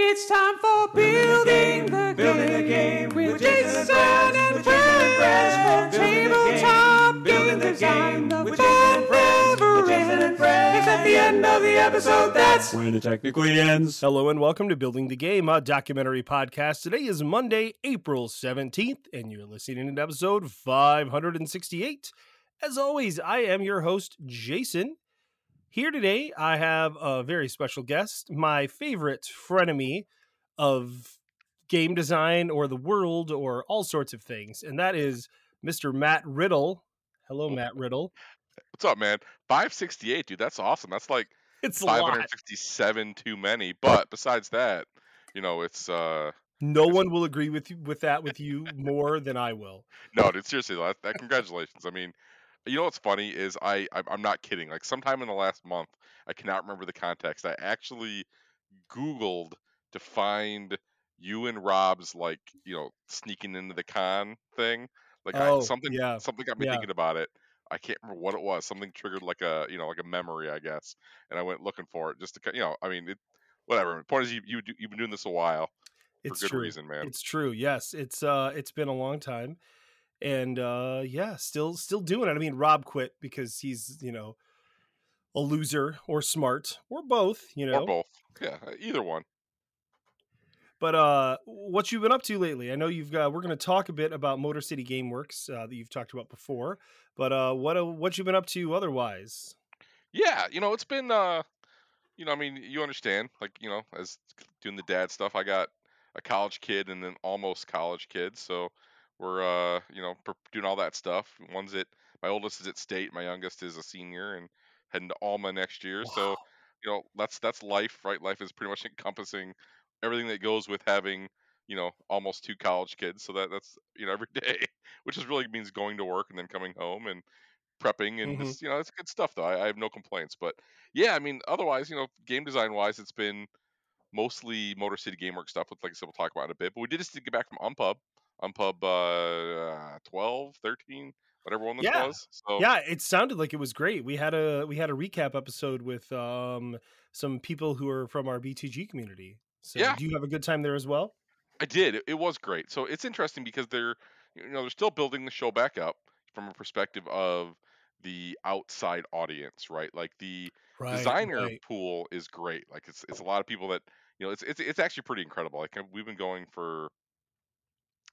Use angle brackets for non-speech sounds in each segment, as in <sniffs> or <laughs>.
It's time for building the, Building the game with with Jason Jason and and with Jason and friends from Building the game, tabletop building game the design. game The with fun Jason and never with Jason and ends. friends. It's at the end of the episode. That's When it technically ends. Hello and welcome to Building the Game, a documentary podcast. Today is Monday, April 17th, and you're listening to episode 568. As always, I am your host, Jason. Here today, I have a very special guest, my favorite frenemy of game design or the world or all sorts of things, and that is Mr. Matt Riddle. Hello, Matt Riddle. What's up, man? 568, dude. That's awesome. That's like It's a lot. 567 too many. But besides that, you know, it's uh No one will agree with you, with that with you more than I will. no, dude. Seriously, that, that congratulations. I mean, you know what's funny is I I'm, I'm not kidding. Like sometime in the last month, I cannot remember the context. I actually Googled to find you and Rob's like you know sneaking into the con thing. Like Oh, I, something yeah. something got me Yeah. thinking about it. I can't remember what it was. Something triggered like a you know like a memory, I guess. And I went looking for it just to you know. I mean, it, whatever. The point is, you, you you've been doing this a while It's for good true. reason, man. It's true. Yes, it's uh, it's been a long time, and uh, yeah, still still doing it. I mean, Rob quit because he's you know a loser or smart or both. You know, or both. Yeah, either one. but uh, what you've been up to lately? I know you've got. We're going to talk a bit about Motor City GameWorks uh, that you've talked about before, but uh, what uh, what you've been up to otherwise? Yeah, you know, it's been uh you know, I mean, you understand, like, you know, as doing the dad stuff, I got a college kid and then almost college kid, so we're uh, you know, doing all that stuff. One's at my oldest is at state, my youngest is a senior and heading to Alma next year. So, you know, that's that's life, right? Life is pretty much <laughs> encompassing everything that goes with having, you know, almost two college kids. So that that's, you know, every <laughs> day, which is really means going to work and then coming home and prepping and Mhm. just, you know, it's good stuff though. I, I have no complaints. But yeah, I mean, otherwise, you know, game design wise, it's been mostly Motor City GameWorks stuff, which like I said, we'll talk about in a bit. But we did just get back from Unpub, Unpub uh, 12, 13, whatever one this Yeah. was. So Yeah, it sounded like it was great. We had a we had a recap episode with um some people who are from our BTG community. So, Yeah. do you have a good time there as well? I did. It, was great. So it's interesting because they're you know they're still building the show back up from a perspective of the outside audience, right? Like the designer right. pool is great. Like it's it's a lot of people that you know it's it's it's actually pretty incredible. Like we've been going for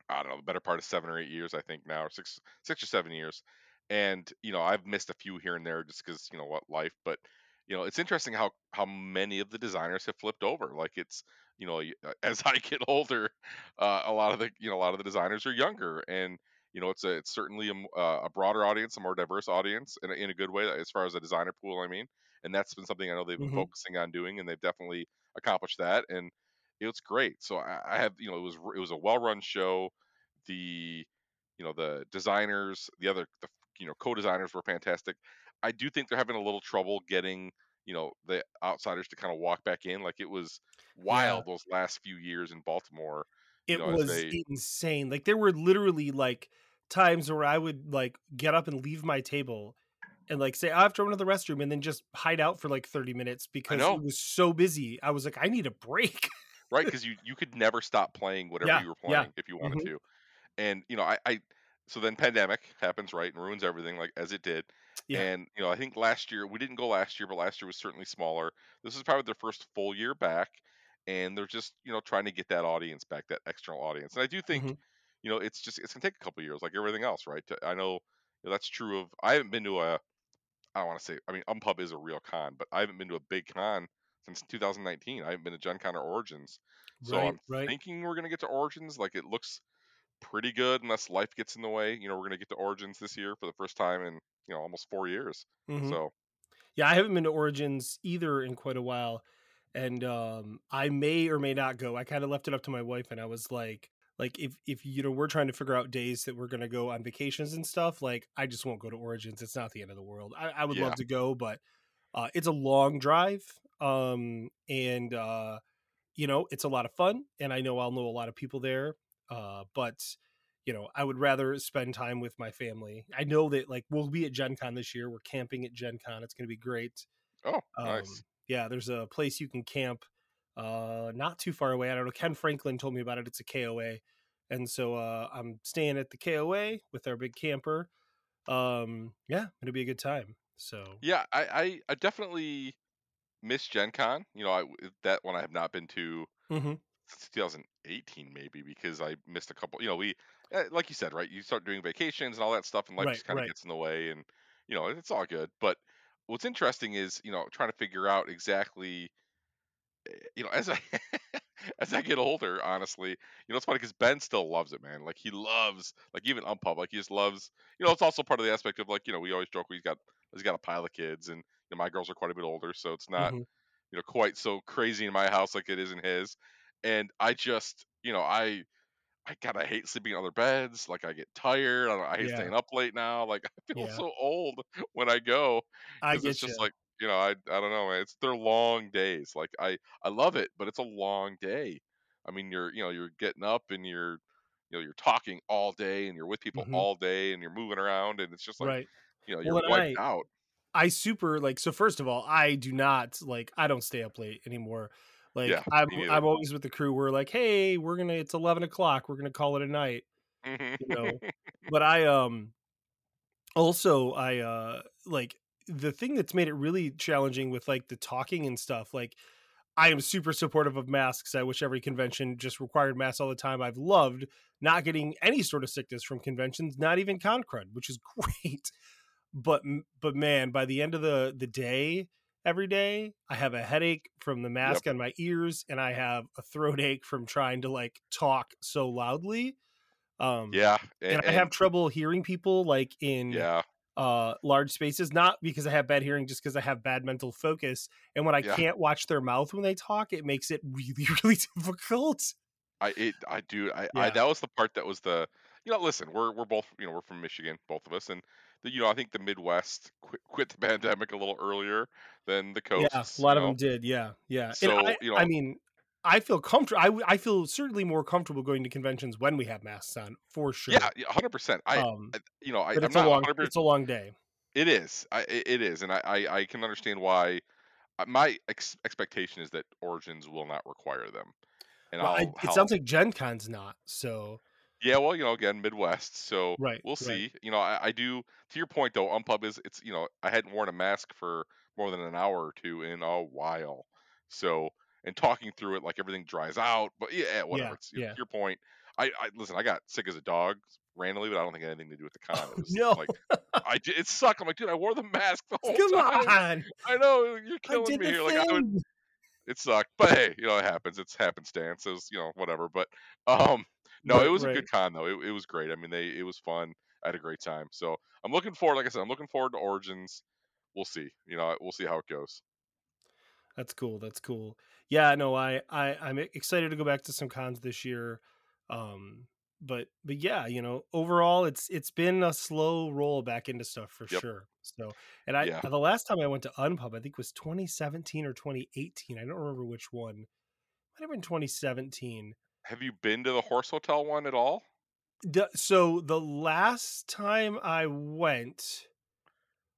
I don't know the better part of seven or eight years, I think now, or six six or seven years, and you know I've missed a few here and there just because you know what life, but you know it's interesting how how many of the designers have flipped over. Like it's you know uh, <laughs> as I get older, uh, a lot of the you know a lot of the designers are younger and. You know, it's a it's certainly a, uh, a broader audience, a more diverse audience, in a, in a good way as far as a designer pool. I mean, and that's been something I know they've been Mhm. focusing on doing, and they've definitely accomplished that. And it's great. So I, I have, you know, it was it was a well-run show. The, you know, the designers, the other, the you know, co-designers were fantastic. I do think they're having a little trouble getting, you know, the outsiders to kind of walk back in. Like it was wild those last few years in Baltimore. It know, was they- insane. Like there were literally like times where I would like get up and leave my table and like say I have to run to the restroom and then just hide out for like 30 minutes because it was so busy. I was like I need a break. <laughs> right? Because you you could never stop playing whatever Yeah, you were yeah. playing if you wanted Mhm. to. And you know, I, I so then pandemic happens, right, and ruins everything, like as it did. Yeah. And you know, I think last year we didn't go last year, but last year was certainly smaller. This is probably their first full year back, and they're just you know trying to get that audience back, that external audience. And I do think Mhm. you know it's just it's gonna take a couple years, like everything else, right? I know you know, that's true of. I haven't been to a. I don't want to say. I mean, Unpub is a real con, but I haven't been to a big con since 2019. I haven't been to Gen Con or Origins. So right, I'm right. thinking we're gonna get to Origins. Like it looks pretty good, unless life gets in the way. You know, we're gonna get to Origins this year for the first time in you know almost four years. Mhm. So Yeah, I haven't been to Origins either in quite a while, and um, I may or may not go. I kind of left it up to my wife, and I was like, like if if you know we're trying to figure out days that we're gonna go on vacations and stuff, like I just won't go to Origins. It's not the end of the world. I, I would Yeah. love to go, but uh, it's a long drive, um, and uh, you know it's a lot of fun, and I know I'll know a lot of people there, uh, but you know, I would rather spend time with my family. I know that like we'll be at Gen Con this year. We're camping at Gen Con. It's going to be great. oh Um, nice. Yeah, there's a place you can camp uh, not too far away. I don't know. Ken Franklin told me about it. It's a KOA, and so uh, I'm staying at the KOA with our big camper. Um, yeah, it'll be a good time. So Yeah, I, I, I definitely miss Gen Con. You know, I, that one I have not been to Mhm. since 2018 maybe because I missed a couple. You know, we eh, like you said, right? You start doing vacations and all that stuff, and life Right, just kind of right. gets in the way, and you know, it's all good. But what's interesting is you know trying to figure out exactly you know, as I <laughs> as I get older, honestly, you know, it's funny because Ben still loves it, man. Like he loves, like even unpub, like he just loves. You know, it's also part of the aspect of like, you know, we always joke he's got he's got a pile of kids, and you know, my girls are quite a bit older, so it's not Mhm. you know quite so crazy in my house like it is in his. And I just, you know, I I kind of hate sleeping in other beds. Like I get tired. I, don't, I hate Yeah. staying up late now. Like <laughs> I feel Yeah. so old when I go I because it's just you. like you know I I don't know man. It's they're long days. Like I I love it, but it's a long day. I mean you're you know you're getting up and you're you know you're talking all day and you're with people Mhm. all day and you're moving around and it's just like Right. You know Well, you're and wiped I out. I super like so first of all, I do not like I don't stay up late anymore. Like Yeah, I'm. I'm always with the crew. We're like, hey, we're gonna it's eleven o'clock. We're gonna call it a night. Mhm. You know. <laughs> but I um also I uh like the thing that's made it really challenging with like the talking and stuff. Like I am super supportive of masks. I wish every convention just required masks all the time. I've loved not getting any sort of sickness from conventions, not even con crud, which is <laughs> great. But but man, by the end of the the day, every day, I have a headache from the mask on my ears, and I have a throat <laughs> ache from trying to like talk so loudly. Um, yeah, and and, I have trouble hearing people like in yeah, uh large spaces not because i have bad hearing just because i have bad mental focus and when i Yeah. can't watch their mouth when they talk it makes it <laughs> really really difficult I it I do I, I that was the part that was the you know listen we're we're both you know we're from Michigan both of us and you know I think the Midwest quit, quit the <laughs> pandemic a little earlier than the coast. yeah a lot of know? them did yeah yeah So, I, you know- I mean i feel comfortable I, I feel certainly more comfortable going to conventions when we have masks on for sure yeah hundred percent I, um I you know I, but I'm it's a not long it's a long day it is I it is and I I, I can understand why uh, my ex- expectation is that Origins will not require them and well, I'll it sounds like gen con's not so Yeah, well, you know, again, Midwest, so Right, we'll right. see. You know, I, I do. To your point, though, Unpub is it's you know I hadn't worn a mask for more than an hour or two in a while, so and talking through it like everything dries out. But yeah, whatever. Yeah, it's, yeah. To your point, I, I listen. I got sick as a dog randomly, but I don't think it had anything to do with the con. It <laughs> was no like I j- it sucked. I'm like, dude, I wore the mask the <laughs> whole come time. on <laughs> I know you're i killing did me the here. Like I would thing it sucked, but hey, you know it happens. It's happenstance. It was, you know, whatever. But um, no, Right, it was a good con though. It, it was great. I mean, they it was fun. I had a great time. So I'm looking forward. Like I said, I'm looking forward to Origins. We'll see. You know, we'll see how it goes. That's cool. That's cool. Yeah, no, I, I I'm excited to go back to some cons this year. Um, but but yeah, you know, overall it's it's been a slow roll back into stuff for Yep. sure. So and I Yeah. the last time I went to Unpub, I think was 2017 or 2018. I don't remember which one. Might have been 2017. Have you been to the Horse Hotel one at all? So the last time I went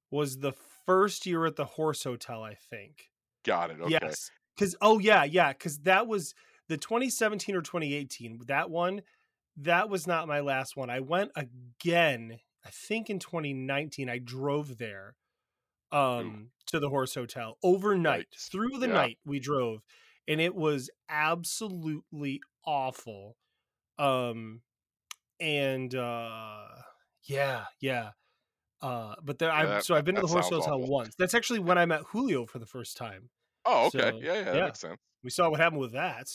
was the first year at the Horse Hotel, I think. Got it. Okay. Yes. Cause oh yeah, yeah, because that was the 2017 or 2018. That one, that was not my last one. I went again, I think in 2019. I drove there um to the horse hotel overnight. Yikes. Through the Yeah. night we drove, and it was absolutely awful. Um and uh yeah, yeah. Uh, but there, I've so I've been to the horse hotel awful. once. That's actually when I met Julio for the first time. Oh, okay. So, yeah, yeah, that yeah. makes sense. We saw what happened with that.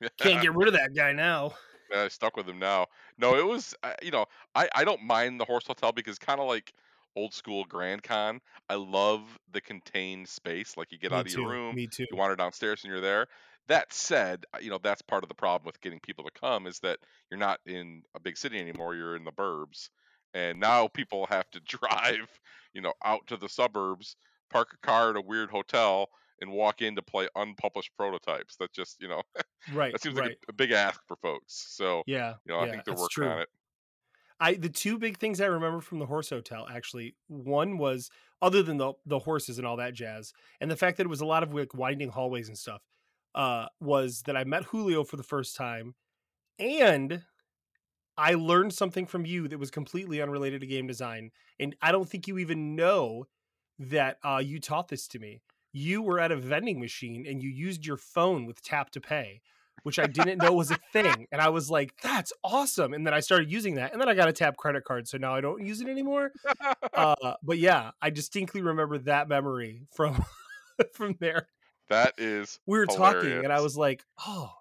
<laughs> Can't get rid of that guy now. Yeah, I stuck with him now. No, it was I- you know I I don't mind the horse hotel because kind of like old school Grand Con. I love the contained space. Like you get Me out of too. your room, Me too. you wander downstairs, and you're there. That said, uh, you know that's part of the problem with getting people to come is that you're not in a big city anymore. You're in the burbs, and now people have to <laughs> drive, you know, out to the suburbs, park a car at a weird hotel, and walk in to play unpublished prototypes. That just you know <laughs> Right. that seems right. like a, a big ask for folks. So yeah. you know, yeah, I think they're working true. on it. I the two big things I remember from the horse hotel actually one was other than the the horses and all that jazz and the fact that it was a lot of like winding hallways and stuff. Uh, was that I met Julio for the first time, and I learned something from you that was completely unrelated to game design, and I don't think you even know that uh, you taught this to me. You were at a vending machine and you used your phone with tap to pay, which I didn't know was a thing, and I was like, "That's awesome!" And then I started using that, and then I got a tap credit card, so now I don't use it anymore. <laughs> Uh, but yeah, I distinctly remember that memory from <laughs> from there that is we were talking and I was like, "Oh,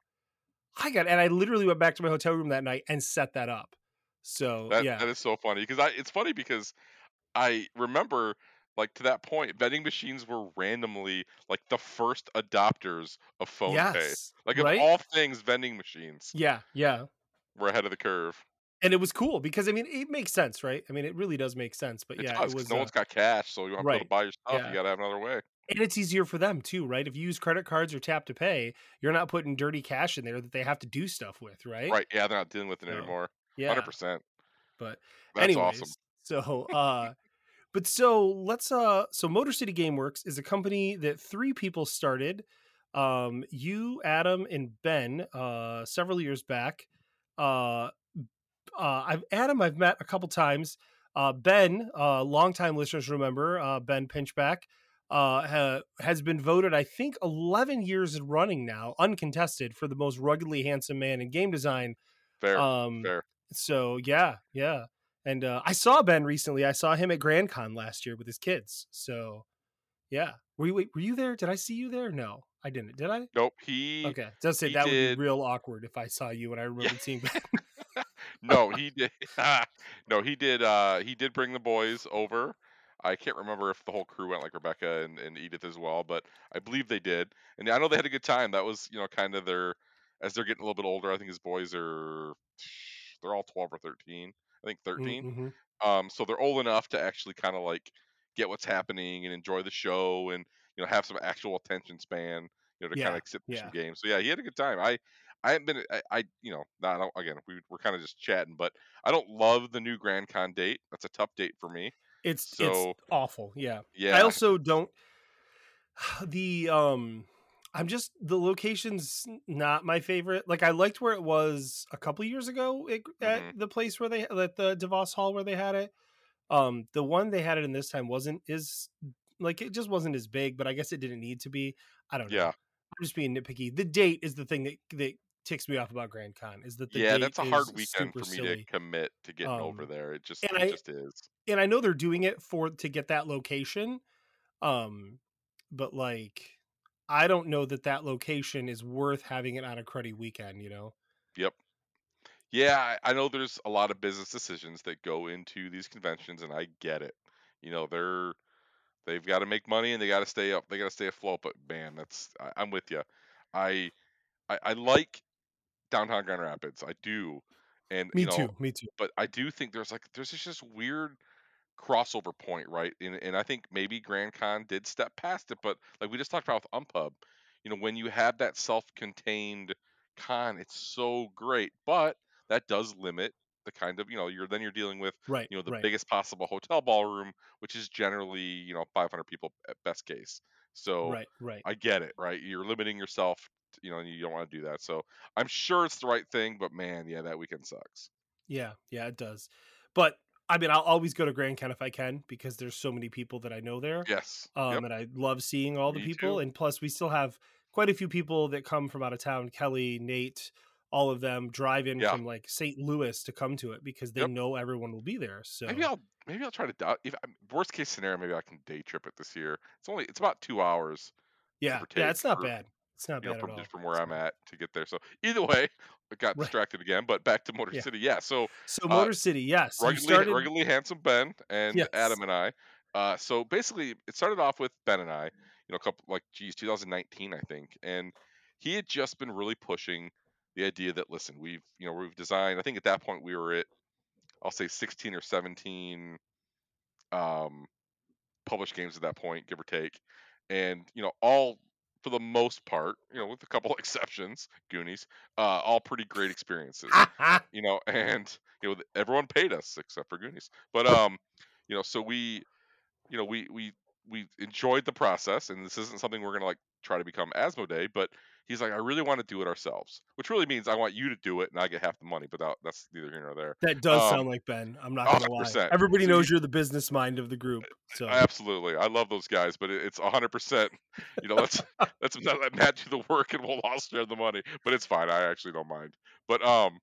I got," and I literally went back to my hotel room that night and set that up. So that yeah, that is so funny because I it's funny because I remember like to that point, vending machines were randomly like the first adopters of phone pay. yes, Like right, of all things, vending machines yeah, yeah, we're ahead of the curve. And it was cool because I mean it makes sense, right? I mean it really does make sense, but It yeah, does it was, no uh, one's got cash, so you have to right, to buy your stuff. yeah. You got to have another way. and it's easier for them too, right? If you use credit cards or tap to pay, you're not putting dirty cash in there that they have to do stuff with, right? Right? Yeah, they're not dealing with it So, anymore. yeah, Hundred percent. but That's anyways awesome. so uh but so let's uh so motor city gameworks is a company that three people started um you adam and ben uh several years back uh uh i've adam i've met a couple times uh ben uh longtime listeners remember uh ben pinchback uh ha- has been voted i think 11 years in running now uncontested for the most ruggedly handsome man in game design Fair. um fair. so yeah, yeah. And uh, I saw Ben recently. I saw him at Grand Con last year with his kids. So yeah. Were you wait, were you there? Did I see you there? No, I didn't. Did I? Nope. He Okay. Does say that would be real awkward if I saw you and I remembered seeing <laughs> Ben. No, he did. <laughs> no, he did. Uh, he did bring the boys over. I can't remember if the whole crew went, like Rebecca and, and Edith as well, but I believe they did. And I know they had a good time. That was, you know, kind of their as they're getting a little bit older. I think his boys are <sniffs> they're all twelve or thirteen. I think 13 Mhm. Um, so they're old enough to actually kind of like get what's happening and enjoy the show and you know have some actual attention span. You know, to kind of sit through some games. So yeah, he had a good time. I I haven't been. I, I you know, I don't- again. We we're kind of just chatting, but I don't love the new Grand Con date. That's a tough date for me. It's So- it's awful. Yeah. Yeah, I also don't <sighs> the um I'm just the location's not my favorite. Like I liked where it was a couple years ago at, at Mhm. the place where they at the DeVos Hall where they had it. Um the one they had it in this time wasn't is like it just wasn't as big, but I guess it didn't need to be. I don't know. Yeah. I'm just being nitpicky. The date is the thing that that ticks me off about Grand Con is that the yeah, that's a hard weekend for me silly. to commit to getting over Um, there. It just and it I- just is. and I know they're doing it for to get that location. Um, but like, I don't know that that location is worth having it on a cruddy weekend. You know? Yep. Yeah, I know there's a lot of business decisions that go into these conventions, and I get it. You know, they're they've got to make money and they got to stay up. They got to stay afloat. But man, that's I, I'm with you. I, I I like downtown Grand Rapids. I do, and Me you know, too. Me too. but I do think there's like there's just this weird crossover point, right? And and I think maybe Grand Con did step past it, but like we just talked about with Unpub, you know, when you have that self-contained con, it's so great, but that does limit the kind of you know you're then you're dealing with Right. you know the right. biggest possible hotel ballroom, which is generally you know 500 people at best case. So Right. Right. I get it, right? You're limiting yourself, you know, and you don't want to do that. So I'm sure it's the right thing, but man, yeah, that weekend sucks. Yeah. Yeah. It does. But I mean, I'll always go to Grand Con if I can because there's so many people that I know there. Yes. um, yep. and I love seeing all the Me people. too. And plus, we still have quite a few people that come from out of town. Kelly, Nate, all of them drive in Yeah. from like St. Louis to come to it because they Yep. know everyone will be there. So Maybe I'll maybe I'll try to if worst case scenario maybe I can day trip it this year. It's only it's about two hours yeah, yeah, it's not for- bad. It's not you know from at all. just from where It's I'm not. at to get there. So either way, I got Right. distracted again. But back to Motor Yeah. City, yeah. So So uh, Motor City, yes, ruggedly started. handsome Ben and Yes. Adam and I. Uh, so basically, it started off with Ben and I. You know, a couple like geez, 2019 I think, and he had just been really pushing the idea that listen, we've you know we've designed. I think at that point we were at I'll say 16 or 17 um, published games at that point, give or take, and you know all for the most part, you know with a couple <laughs> exceptions, Goonies, uh, all pretty great experiences <laughs> you know, and you know everyone paid us except for Goonies. But um, you know, so we, you know, we we we enjoyed the process, and this isn't something we're gonna like try to become Asmodee, but he's like, I really want to do it ourselves, which really means I want you to do it and I get half the money. But that, that's neither here nor there. That does Um, sound like Ben. I'm not gonna lie. 100%. Everybody So knows you- you're the business mind of the group. So Absolutely, I love those guys, but it, it's hundred percent. You know, let's <laughs> let's not let Matt do the work and we'll all share the money. But it's fine. I actually don't mind. But um,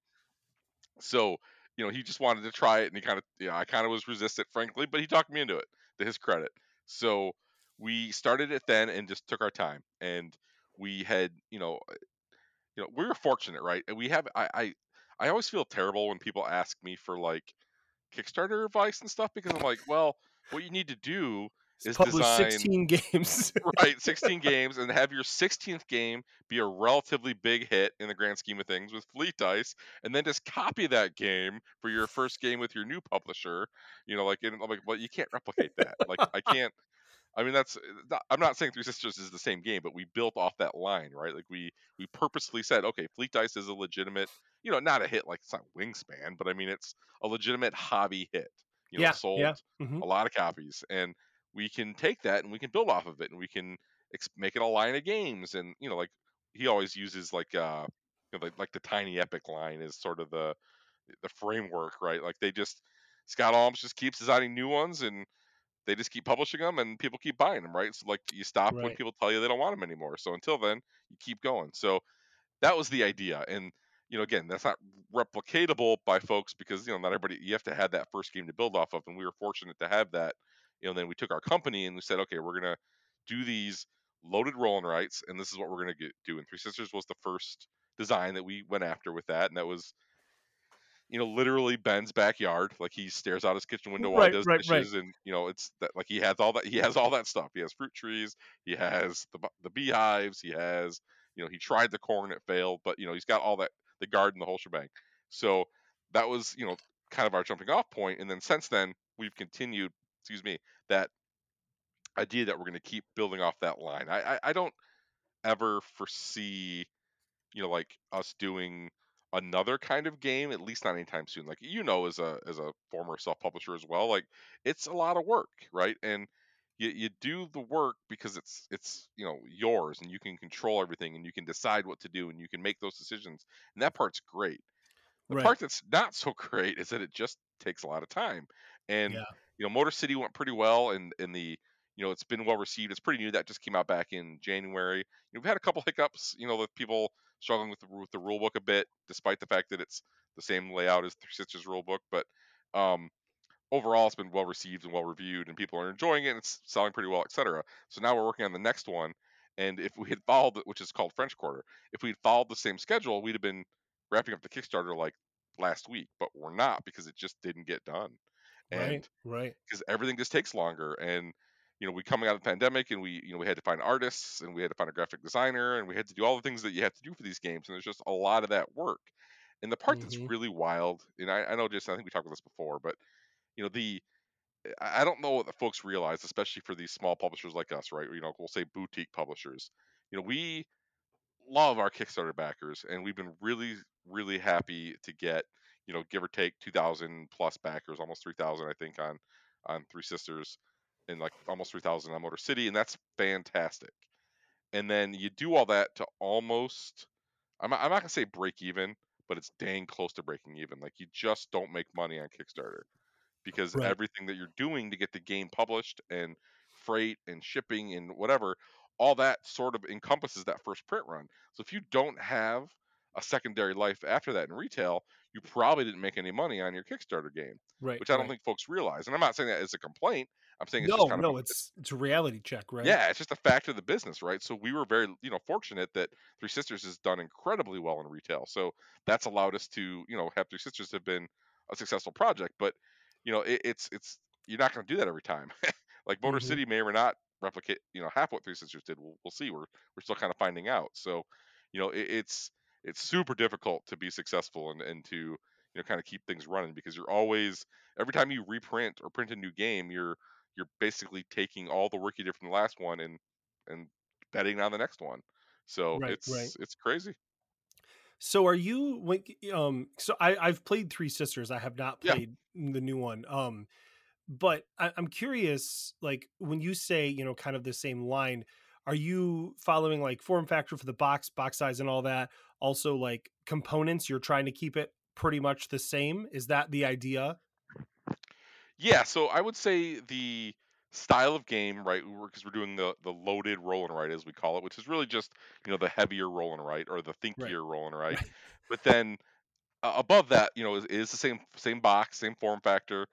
so you know, he just wanted to try it, and he kind of, yeah, I kind of was resistant, frankly, but he talked me into it. To his credit, so we started it then and just took our time, and we had, you know, uh, you know, we were fortunate, right? And we have, I, I, I always feel terrible when people ask me for like Kickstarter advice and stuff because I'm like, well, what you need to do is publish design 16 games. <laughs> right 16 games and have your 16th game be a relatively big hit in the grand scheme of things with fleet dice and then just copy that game for your first game with your new publisher you know like and I'm like well you can't replicate that like i <laughs> can't i mean that's i'm not saying three sisters is the same game but we built off that line right like we we purposely said okay fleet dice is a legitimate you know not a hit like it's not wingspan but i mean it's a legitimate hobby hit you know yeah, sold yeah. mhm. a lot of copies and we can take that and we can build off of it and we can ex- make it a line of games and you know like he always uses like uh you know, like, like the tiny epic line is sort of the the framework right like they just scott almes just keeps designing new ones and they just keep publishing them and people keep buying them right? So like you stop when people tell you they don't want them anymore. So until then you keep going. So that was the idea. And you know again that's not replicatable by folks because you know not everybody you have to have that first game to build off of. And we were fortunate to have that. You know then we took our company and we said okay we're gonna do these loaded rolling rights and this is what we're gonna get, do. And three sisters was the first design that we went after with that and that was you know literally ben's backyard like he stares out his kitchen window while Right, he does right, right. dishes and you know it's that like he has all that he has all that stuff. He has fruit trees he has the, the beehives he has you know he tried the corn it failed but you know he's got all that the garden the whole shebang. So that was you know kind of our jumping off point and then since then we've continued excuse me that idea that we're going to keep building off that line. I, I i don't ever foresee you know like us doing another kind of game at least not anytime soon like you know as a as a former self publisher as well like it's a lot of work right and you, you do the work because it's it's you know yours and you can control everything and you can decide what to do and you can make those decisions and that part's great the Right. part that's not so <laughs> great is that it just takes a lot of time and Yeah. you know motor city went pretty well and in the you know it's been well received it's pretty new that just came out back in january you know, we've had a couple <laughs> hiccups you know with people struggling with the, with the rule book a bit despite the fact that it's the same layout as three sisters rule book but um overall it's been well received and well reviewed and people are enjoying it and it's selling pretty well etc so now we're working on the next one and if we had followed which is called french quarter if we had followed the same schedule we'd have been wrapping up the kickstarter like last week but we're not because it just didn't get done and Right. Right. because everything just takes longer and you know we coming out of the pandemic and we you know we had to find artists and we had to find a graphic designer and we had to do all the things that you have to do for these games and there's just a lot of that work and the part that's Mhm. really wild and I, I know just i think we talked about this before but you know the I I don't know what the folks realize, especially for these small publishers like us, right? You know, we'll say boutique publishers. You know, we love our Kickstarter backers, and we've been really, really happy to get, you know, give or take 2,000 plus backers, almost 3,000, I think, on on Three Sisters, and like almost 3,000 on Motor City, and that's fantastic. And then you do all that to almost, I'm not, I'm not gonna say break even, but it's dang close to breaking even. Like you just don't make money on Kickstarter because Right. everything that you're doing to get the game published and freight and shipping and whatever, all that sort of encompasses that first print run. So if you don't have a secondary life after that in retail, you probably didn't make any money on your Kickstarter game, Right. which I don't right. think folks realize. And I'm not saying that as a complaint. I'm saying it's No, just kind no, a, it's it's a reality check, right? yeah, it's just a fact of the business, right? So we were very, you know, fortunate that Three Sisters has done incredibly well in retail. So that's allowed us to, you know, have Three Sisters have been a successful project. But, you know, it, it's it's you're not going to do that every time. <laughs> like Motor Mhm. City may or may not replicate, you know, half what Three Sisters did. We'll, we'll see. We're we're still kind of finding out. So, you know, it, it's it's super difficult to be successful and and to you know kind of keep things running because you're always every time you reprint or print a new game, you're you're basically taking all the work you did from the last one and and betting on the next one. So Right, it's right. it's crazy. So are you when um so I I've played Three Sisters. I have not Yeah. played the new one. Um but I, I'm curious, like when you say, you know, kind of the same line, are you following like form factor for the box, box size, and all that? Also, like components, you're trying to keep it pretty much the same. Is that the idea? Yeah, so I would say the style of game, right? Because we're doing the the loaded roll and write as we call it, which is really just you know the heavier roll and write or the thinkier Right. roll and write. Right. But then uh, above that, you know, is, is the same same box, same form factor,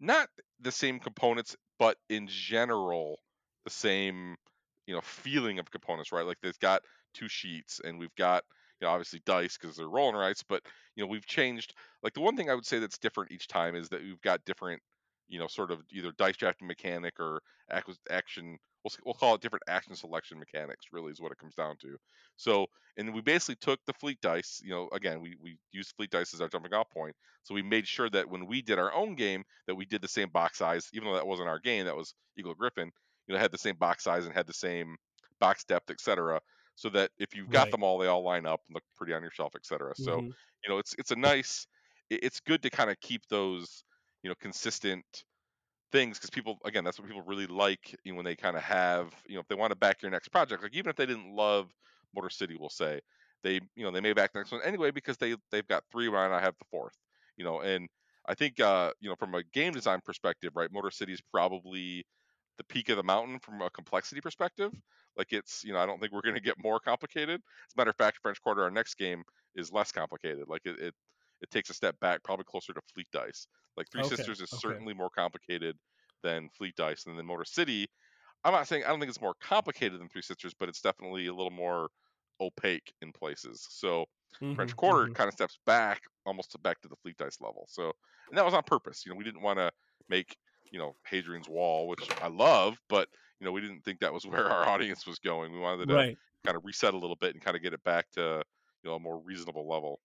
not the same components, but in general the same you know feeling of components, right? Like they've got two sheets, and we've got you know obviously dice because they're rolling rights, but you know we've changed. Like the one thing I would say that's different each time is that we've got different you know sort of either dice drafting mechanic or action. We'll, we'll call it different action selection mechanics. Really is what it comes down to. So and we basically took the fleet dice. You know, again we we used fleet dice as our jumping off point. So we made sure that when we did our own game, that we did the same box size, even though that wasn't our game, that was Eagle Gryphon. You know, had the same box size and had the same box depth, etc. So that if you've got Right. them all, they all line up and look pretty on your shelf, etc. So Mhm. you know, it's it's a nice. It's good to kind of keep those you know consistent things because people again that's what people really like you know, when they kind of have you know if they want to back your next project like even if they didn't love motor city we'll say they you know they may back the next one anyway because they they've got three and i have the fourth you know and i think uh you know from a game design perspective right motor city is probably the peak of the mountain from a complexity perspective like it's you know i don't think we're going to get more complicated as a matter of fact french quarter our next game is less complicated like it, it it takes a step back probably closer to fleet dice like three Okay, sisters is okay. certainly more complicated than Fleet Dice, and then Motor City. I'm not saying I don't think it's more complicated than Three Sisters, but it's definitely a little more opaque in places. So French Mhm, Quarter mhm. kind of steps back, almost to back to the Fleet Dice level. So, and that was on purpose. You know, we didn't want to make you know Hadrian's Wall, which I love, but you know we didn't think that was <laughs> where our audience was going. We wanted to Right. kind of reset a little bit and kind of get it back to you know a more reasonable level.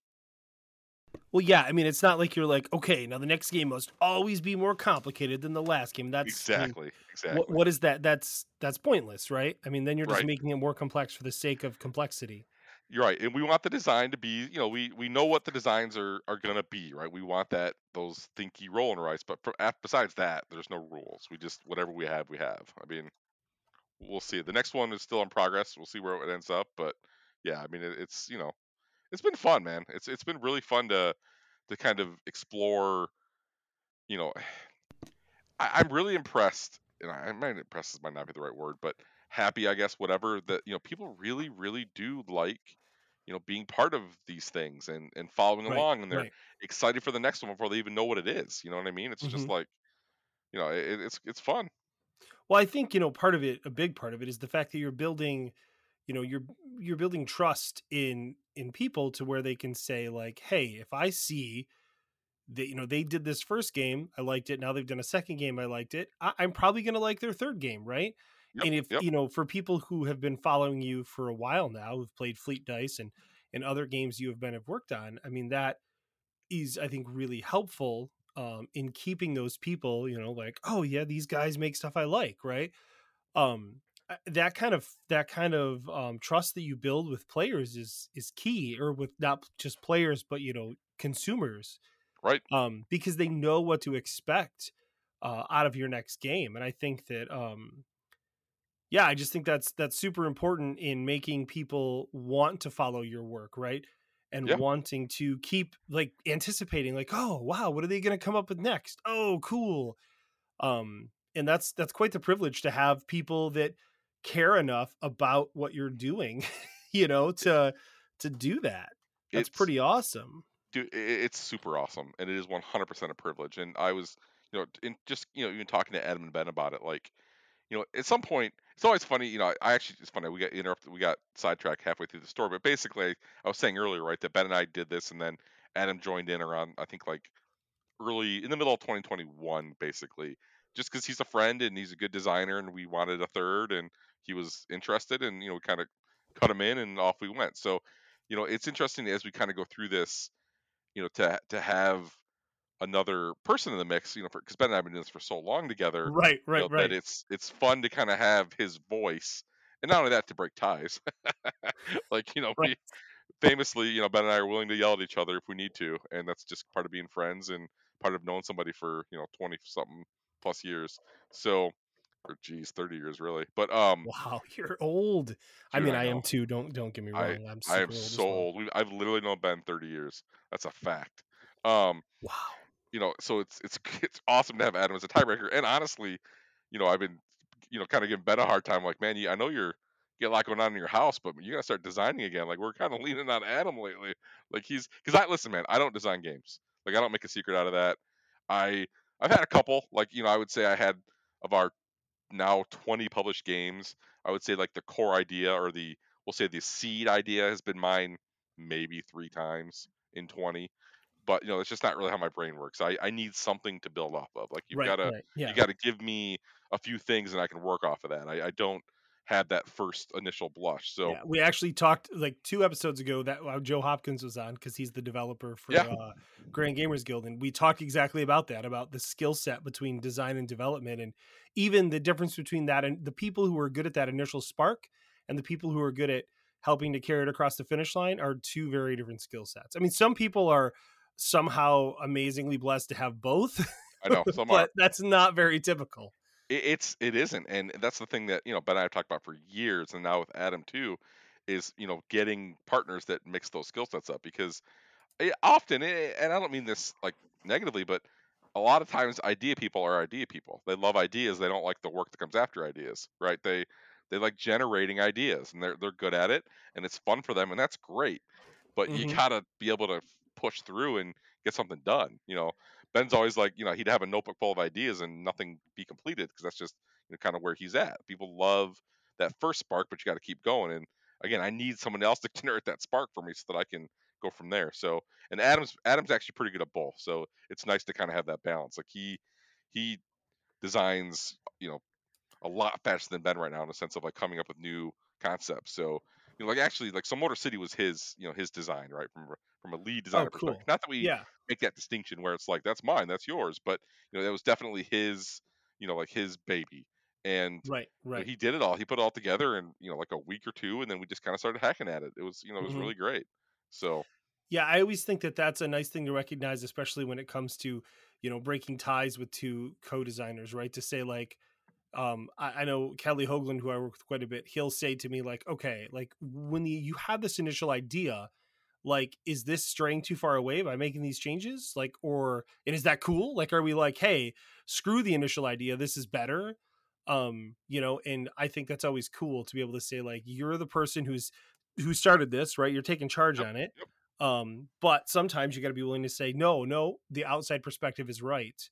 Well, yeah. I mean, it's not like you're like, okay, now the next game must always be more complicated than the last game. That's I mean, exactly, exactly. what, what is that? That's that's pointless, right? I mean, then you're just Right. making it more complex for the sake of complexity. You're right, and we want the design to be, you know, we we know what the designs are are gonna be, right? We want that those thinky rolling rice, but for, besides that, there's no rules. We just whatever we have, we have. I mean, we'll see. The next one is still in progress. We'll see where it ends up, but yeah, I mean, it, it's you know, it's been fun, man. It's it's been really fun to to kind of explore. You know, <sighs> I, I'm really impressed, and I, I might impressed might not be the right word, but happy, I guess, whatever. That you know, people really, really do like, you know, being part of these things and and following Right, along, and they're right. excited for the next one before they even know what it is. You know what I mean? It's just Mhm. like, you know, it, it's it's fun. Well, I think you know part of it, a big part of it, is the fact that you're building, you know, you're you're building trust in in people to where they can say like, hey, if I see that you know they did this first game, I liked it. Now they've done a second game, I liked it. I, I'm probably going to like their third game, right? Yep, and if yep. you know for people who have been following you for a while now who've played fleet dice and and other games you have been have worked on i mean that is i think really helpful um in keeping those people you know like oh yeah these guys make stuff i like right um that kind of that kind of um trust that you build with players is is key or with not just players but you know consumers Right. um because they know what to expect uh out of your next game and i think that um yeah i just think that's that's super important in making people want to follow your work right and Yeah. wanting to keep like anticipating like oh wow what are they going to come up with next oh cool um and that's that's quite the privilege to have people that care enough about what you're doing <laughs> you know to to do that that's It's- pretty awesome dude, it's super awesome, and it is 100% a privilege. And I was, you know, in just you know, even talking to Adam and Ben about it, like, you know, at some point, it's always funny. You know, I, I actually it's funny. We got interrupted. We got sidetracked halfway through the story, but basically, I was saying earlier, right, that Ben and I did this, and then Adam joined in around, I think, like early in the middle of 2021, basically, just because he's a friend and he's a good designer, and we wanted a third, and he was interested, and you know, we kind of cut him in, and off we went. So, you know, it's interesting as we kind of go through this, you know, to to have another person in the mix, you know, because Ben and I have been doing this for so long together, right you right know, right that it's it's fun to kind of have his voice, and not only that to break ties, <laughs> like you know, Right. we famously, you know, Ben and I are willing to yell at each other if we need to, and that's just part of being friends and part of knowing somebody for you know twenty something plus years. So, or geez, thirty years really. But um, Wow, <laughs> you're old. I mean, I I, am too. Don't don't get me wrong. I I'm I am old so well. old. I've literally known Ben thirty years. That's a fact. Um, Wow. You know, so it's it's <laughs> it's awesome to have Adam as a tiebreaker. And honestly, you know, I've been, you know, kind of giving Ben a hard time. Like, man, you, I know you're get a lot going on in your house, but you gotta start designing again. Like, we're kind of <laughs> leaning on Adam lately. Like, he's because I listen, man. I don't design games. Like, I don't make a secret out of that. I I've had a couple. Like, you know, I would say I had of our now 20 published games. I would say like the core idea or the we'll say the seed idea has been mine maybe three times in 20 but you know it's just not really how my brain works i, I need something to build off of like you've right, got to right. Yeah. you got to give me a few things and i can work off of that i, I don't have that first initial blush so yeah, we actually talked like two episodes ago that uh, Joe Hopkins was on because he's the developer for Yeah. uh, Grand Gamers Guild, and we talked exactly about that about the skill set between design and development, and even the difference between that and the people who are good at that initial spark and the people who are good at helping to carry it across the finish line are two very different skill sets. I mean, some people are somehow amazingly blessed to have both, i know <laughs> some are but that's not very typical. it, it's it isn't and that's the thing that you know ben and i've talked about for years and now with adam too is you know getting partners that mix those skill sets up because eh, often eh, and i don't mean this like negatively but a lot of times idea people are idea people they love ideas they don't like the work that comes after ideas right they they like generating ideas and they're they're good at it and it's fun for them and that's great but you Mhm. gotta be able to push through and get something done you know? Ben's always like you know he'd have a notebook full of ideas and nothing be completed because that's just you know, kind of where he's at. People love that first spark but you got to keep going and again i need someone else to <laughs> generate that spark for me so that i can go from there. So and adam's adam's actually pretty good at both so it's nice to kind of have that balance. Like he he designs you know a lot faster than ben right now in the sense of like coming up with new concepts. So you know like actually like so motor city was his you know his design right from a- from a lead designer Oh, perspective cool. not that we Yeah, make that distinction where it's like that's mine that's yours but you know that was definitely his you know like his baby and right, you know, right. he did it all he put it all together in you know like a week or two and then we just kind of started hacking at it it was you know it was Mhm. really great so Yeah, I always think that that's a nice thing to recognize, especially when it comes to you know breaking ties with two co-designers, right? To say like, um, I, I know Kelly Hoagland, who I work with quite a bit, he'll say to me like, okay, like when you, you have this initial idea, like, is this straying too far away by making these changes? Like, or and is that cool? Like, are we like, hey, screw the initial idea, this is better? Um, you know, and I think that's always cool to be able to say like, you're the person who's who started this, right? You're taking charge Yep, on it yep. um but sometimes you got to be willing to say no no the outside perspective is right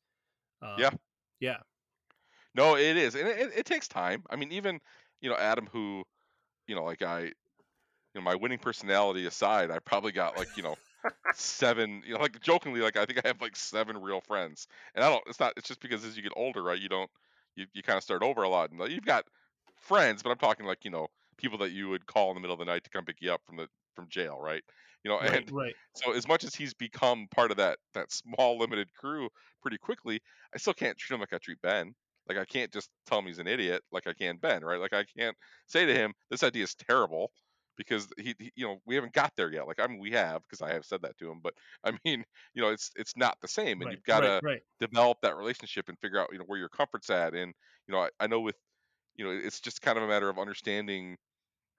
um, Yeah. yeah No, it is, and it, it, it takes time. I mean, even you know Adam, who you know, like I, you know, my winning personality aside, I probably got like you know seven, you know, like jokingly, like I think I have like seven real friends, and I don't. It's not. It's just because as you get older, right? You don't. You you kind of start over a lot, and like, you've got friends, but I'm talking like you know people that you would call in the middle of the night to come pick you up from the from jail, right? You know, right and right so as much as he's become part of that that small limited crew pretty quickly, I still can't treat him like I treat Ben. Like I can't just tell him he's an idiot like I can Ben, right? Like I can't say to him this idea is terrible because he, he you know we haven't got there yet. Like I mean we have because I have said that to him, but <laughs> I mean you know it's it's not the same, and right you've got to right right develop that relationship and figure out you know where your comfort's at. And you know I, I know with you know it's just kind of a matter of understanding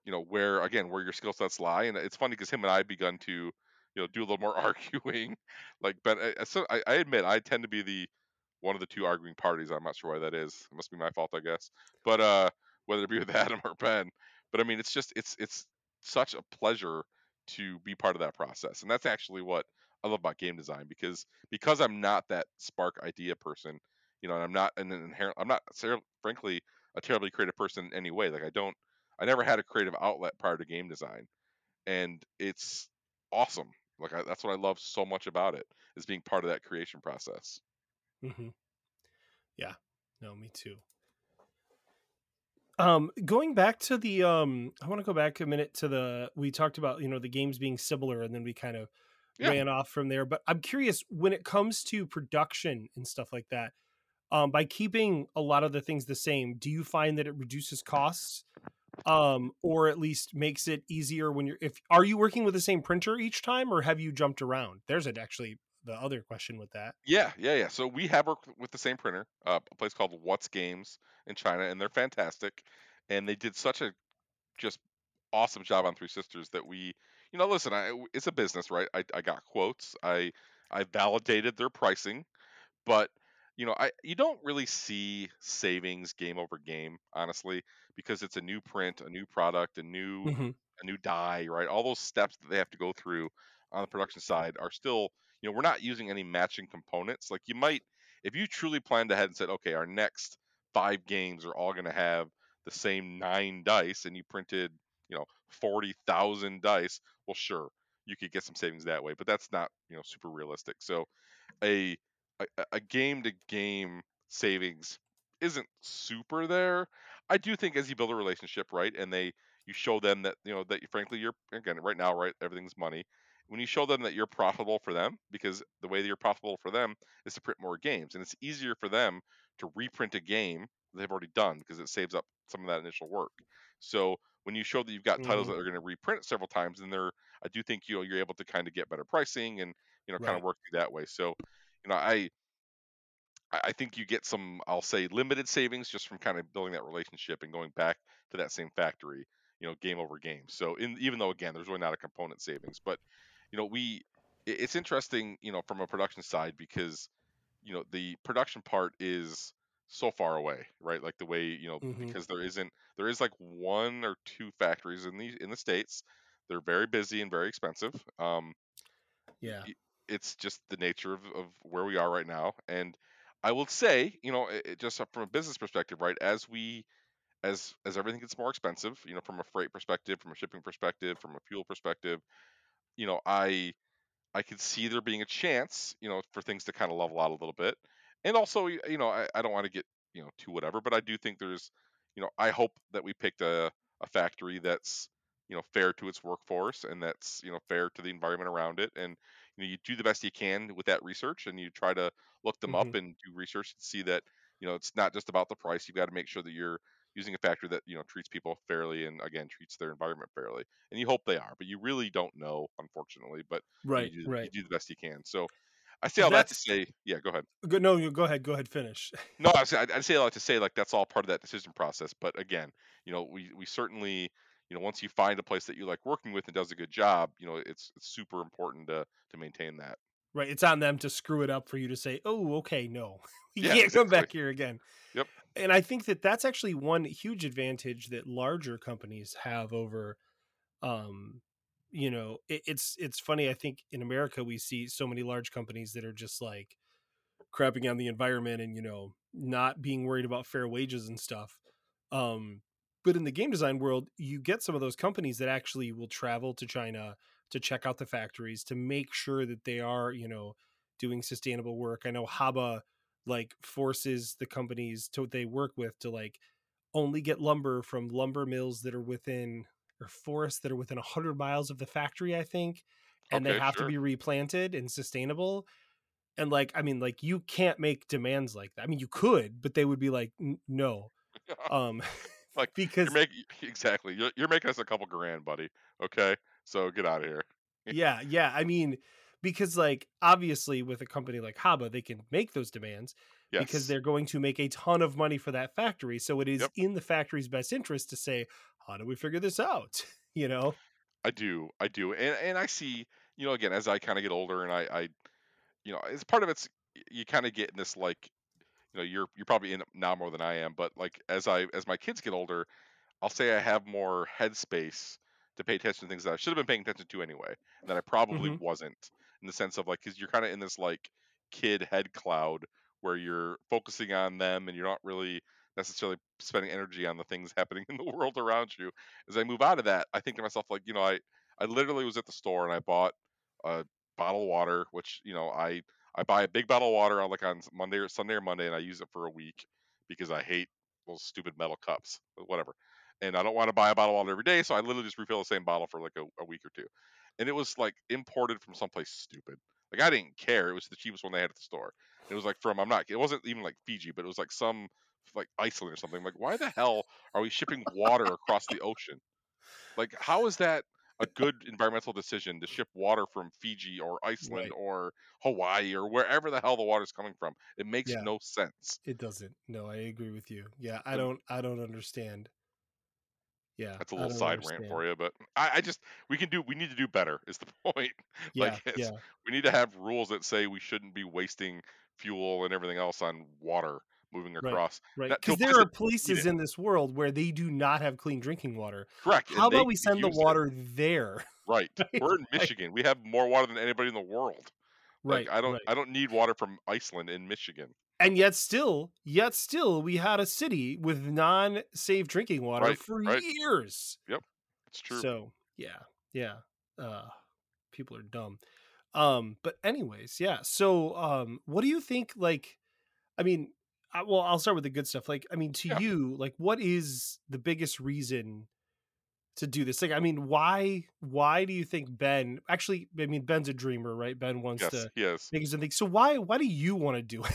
you know where again where your skill sets lie and it's funny because him and i begun to you know do a little more <laughs> arguing like but I, I- so I, I admit i tend to be the one of the two arguing parties i'm not sure why that is. It must be my fault i guess. But uh whether it be with <laughs> adam or ben. But i mean it's just it's it's such a pleasure to be part of that process. And that's actually what i love about game design because because i'm not that spark idea person you know and i'm not an inherent i'm not frankly a terribly creative person in any way. Like i don't I never had a creative outlet prior to game design, and it's awesome. Like I, that's what I love so much about it is being part of that creation process. Hmm yeah. No me too. Um going back to the um i want to go back a minute to the we talked about you know the games being similar and then we kind of Yeah. ran off from there but i'm curious when it comes to production and stuff like that um by keeping a lot of the things the same do you find that it reduces costs um or at least makes it easier when you're if are you working with the same printer each time or have you jumped around? There's an actually the other question with that. Yeah, yeah, yeah. So we have worked with the same printer, uh, a place called Whatz Games in China, and they're fantastic. And they did such a just awesome job on Three Sisters that we, you know, listen, I, it's a business, right? I, I got quotes, I I validated their pricing, but you know, I you don't really see savings game over game, honestly, because it's a new print, a new product, a new hmm a new die, right? All those steps that they have to go through on the production side are still, you know, we're not using any matching components. Like you might, if you truly planned ahead and said, okay, our next five games are all going to have the same nine dice, and you printed, you know, forty thousand dice, well, sure, you could get some savings that way, but that's not, you know, super realistic. So a a, game to game savings isn't super there. I do think as you build a relationship, right, and they you show them that you know that you, frankly you're again right now, right, everything's money. When you show them that you're profitable for them, because the way that you're profitable for them is to print more games, and it's easier for them to reprint a game they've already done because it saves up some of that initial work. So when you show that you've got titles hmm that are going to reprint several times, then they're I do think you know you're able to kind of get better pricing and you know kind of work through that way. So you know I I I think you get some, I'll say, limited savings just from kind of building that relationship and going back to that same factory, you know, game over game. So, in, even though again, there's really not a component savings, but you know, we it's interesting, you know, from a production side because you know the production part is so far away, right? Like the way you know hmm because there isn't, there is like one or two factories in the in the states. They're very busy and very expensive. Um, Yeah. it's just the nature of, of where we are right now and i will say you know it just from a business perspective right as we as as everything gets more expensive you know from a freight perspective from a shipping perspective from a fuel perspective you know i I could see there being a chance, you know, for things to kind of level out a little bit. And also, you know, I, I don't want to get, you know, too whatever, but I do think there's, you know, I hope that we picked a, a factory that's, you know, fair to its workforce and that's, you know, fair to the environment around it. And, you know, you do the best you can with that research and you try to look them hmm up and do research and see that, you know, it's not just about the price. You've got to make sure that you're using a factory that, you know, treats people fairly and again, treats their environment fairly. And you hope they are, but you really don't know, unfortunately. But you Right. you do the best you can. So I say all that to say, yeah, go ahead. good. No, you go ahead. Go ahead. Finish. No, I say I say all that to say like that's all part of that decision process. But again, you know, we we certainly you know once you find a place that you like working with and does a good job, you know, it's it's super important to to maintain that. Right. It's on them to screw it up for you to say, "Oh, okay, no, <laughs> we Yeah, can't come back here again." Yep. And I think that that's actually one huge advantage that larger companies have over, um, you know, it, it's it's funny. I think in America we see so many large companies that are just like crapping on the environment and you know not being worried about fair wages and stuff. Um, but in the game design world, you get some of those companies that actually will travel to China to check out the factories to make sure that they are, you know, doing sustainable work. I know Haba like forces the companies to they work with to like only get lumber from lumber mills that are within or forests that are within 100 miles of the factory, I think, and they Okay, have to be replanted and sustainable. And like i mean like you can't make demands like that. I mean you could but they would be like "N- no. <laughs> Um like <laughs> because you're making exactly. You're, you're making us a couple grand, buddy. Okay, so get out of here. yeah yeah. I mean because like obviously with a company like haba they can make those demands because they're going to make a ton of money for that factory so it is Yep. in the factory's best interest to say how do we figure this out <laughs> you know I do. I do. And and I see, you know, again, as I kind of get older and I I you know, as part of it's you kind of get in this like you know you're you're probably in now more than I am, but like as I as my kids get older, I'll say I have more headspace to pay attention to things that I should have been paying attention to anyway, and that I probably hmm wasn't in the sense of like because you're kind of in this like kid head cloud where you're focusing on them and you're not really necessarily spending energy on the things <laughs> happening in the world around you. As I move out of that, I think to myself like you know I I literally was at the store and I bought a bottle of water, which you know I I buy a big bottle of water on like on Monday or Sunday or Monday, and I use it for a week because I hate those stupid metal cups, whatever. And I don't want to buy a bottle of water every day, so I literally just refill the same bottle for like a, a week or two. And it was like imported from someplace stupid. Like I didn't care. It was the cheapest one they had at the store. It was like from I'm not. It wasn't even like Fiji, but it was like some like Iceland or something. like why the hell are we shipping water across the ocean? Like how is that a good environmental decision to ship water from Fiji or Iceland Right. or Hawaii or wherever the hell the water's coming from. It makes Yeah. no sense. It doesn't. No, I agree with you. Yeah, I don't. I don't understand. Yeah, That's a little side rant for you, but I, I just we can do we need to do better is the <laughs> point. Yeah, like yeah, we need to have rules that say we shouldn't be wasting fuel and everything else on water moving across. right. That- to a Because place there are places in this world where they do not have clean drinking water. Correct. How about we send the use it. water there? Right. <laughs> Right, We're in Michigan. We have more water than anybody in the world. Right. Like I don't right. I don't need water from Iceland in Michigan. And yet still, yet still, we had a city with non-safe drinking water Right, for right. years. Yep, it's true. So yeah, yeah. Uh people are dumb. Um, but anyways, yeah. So um what do you think like I mean, I, well, I'll start with the good stuff. Like, I mean, to Yeah. you, like what is the biggest reason to do this? Like, I mean, why why do you think Ben actually I mean Ben's a dreamer, right? Ben wants yes, to yes. make something. So why why do you want to do it?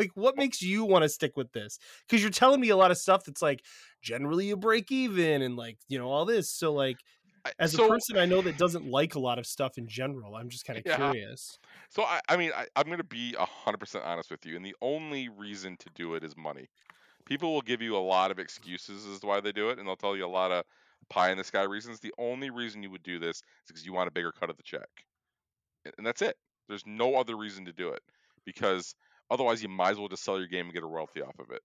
Like what makes you want to stick with this? Because you're telling me a lot of stuff that's like generally you break even and like you know all this. So like as so, a person I know that doesn't like a lot of stuff in general, I'm just kind of Yeah. curious. So I, I mean, I, I'm going to be hundred percent honest with you, and the only reason to do it is money. People will give you a lot of excuses as to why they do it, and they'll tell you a lot of pie in the sky reasons. The only reason you would do this is because you want a bigger cut of the check, and that's it. There's no other reason to do it because otherwise you might as well just sell your game and get a royalty off of it.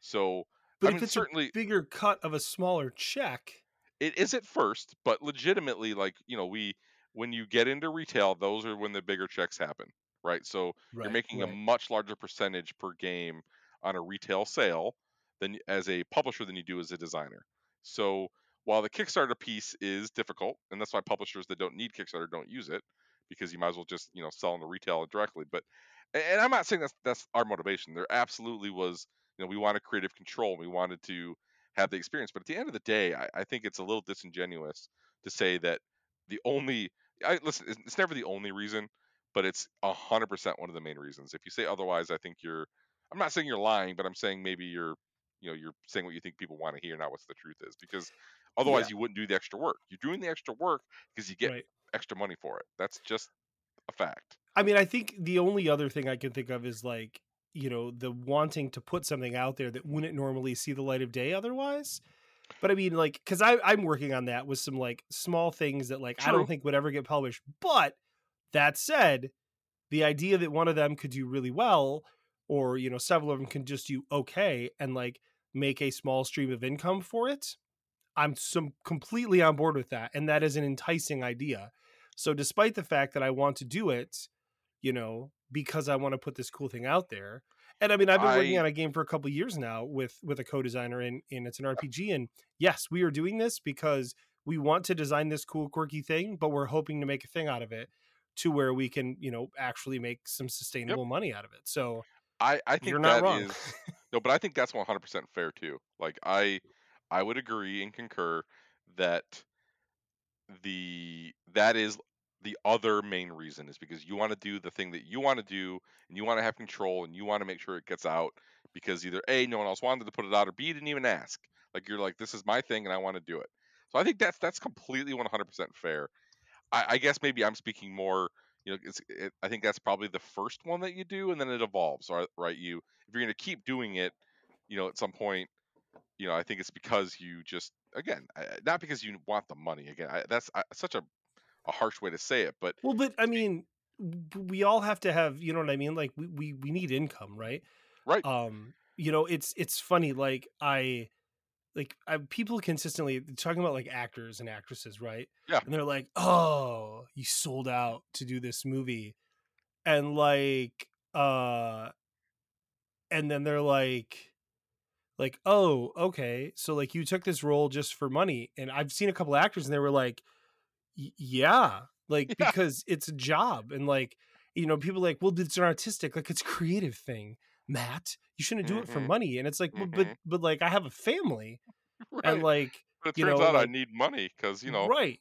So But I if mean, it's certainly a bigger cut of a smaller check, it is at first, but legitimately, like you know, we when you get into retail, those are when the bigger checks happen, right? So right, you're making a much larger percentage per game on a retail sale than as a publisher than you do as a designer. So while the Kickstarter piece is difficult, and that's why publishers that don't need Kickstarter don't use it because you might as well just you know sell them to retail directly. But and I'm not saying that's that's our motivation. There absolutely was you know we wanted creative control. We wanted to have the experience. But at the end of the day, I, I think it's a little disingenuous to say that the only I listen. It's, it's never the only reason, but it's a hundred percent one of the main reasons. If you say otherwise, I think you're. I'm not saying you're lying, but I'm saying maybe you're, you know, you're saying what you think people want to hear, not what the truth is. Because otherwise, Yeah. you wouldn't do the extra work. You're doing the extra work because you get right. extra money for it. That's just a fact. I mean, I think the only other thing I can think of is like, you know, the wanting to put something out there that wouldn't normally see the light of day otherwise. But I mean, like, because I'm working on that with some like small things that like I don't think would ever get published. But that said, the idea that one of them could do really well, or you know, several of them can just do okay and like make a small stream of income for it, I'm some completely on board with that, and that is an enticing idea. So, despite the fact that I want to do it, you know, because I want to put this cool thing out there, and I mean, I've been working on a game for a couple years now with with a co-designer, and and it's an RPG, and yes, we are doing this because we want to design this cool, quirky thing, but we're hoping to make a thing out of it to where we can, you know, actually make some sustainable money out of it. So, I, I think you're not that wrong. is <laughs> no, but I think that's 100% fair too. Like I I would agree and concur that the that is the other main reason is because you want to do the thing that you want to do and you want to have control and you want to make sure it gets out because either A no one else wanted to put it out or B didn't even ask. Like you're like this is my thing and I want to do it. So I think that's that's completely 100% fair. I, I guess maybe I'm speaking more. You know, it's, it, I think that's probably the first one that you do, and then it evolves. Right? You if you're going to keep doing it, you know, at some point, you know, I think it's because you just again, not because you want the money. Again, I, that's I, such a a harsh way to say it, but Well, but I mean, we all have to have, you know what I mean? Like we we, we need income, right? right, Um, you know, it's it's funny. Like I, like I, people consistently talking about like actors and actresses, right? Yeah. And they're like, "Oh, you sold out to do this movie," and like, uh, and then they're like, like, "Oh, okay, so like you took this role just for money," and I've seen a couple actors, and they were like, "Yeah." Like <laughs> Yeah. because it's a job and like you know people are like well it's an artistic like it's a creative thing matt you shouldn't do it for Mhm. money and it's like well, but but like i have a family <laughs> right. and like but it you turns know, out I need money because you know right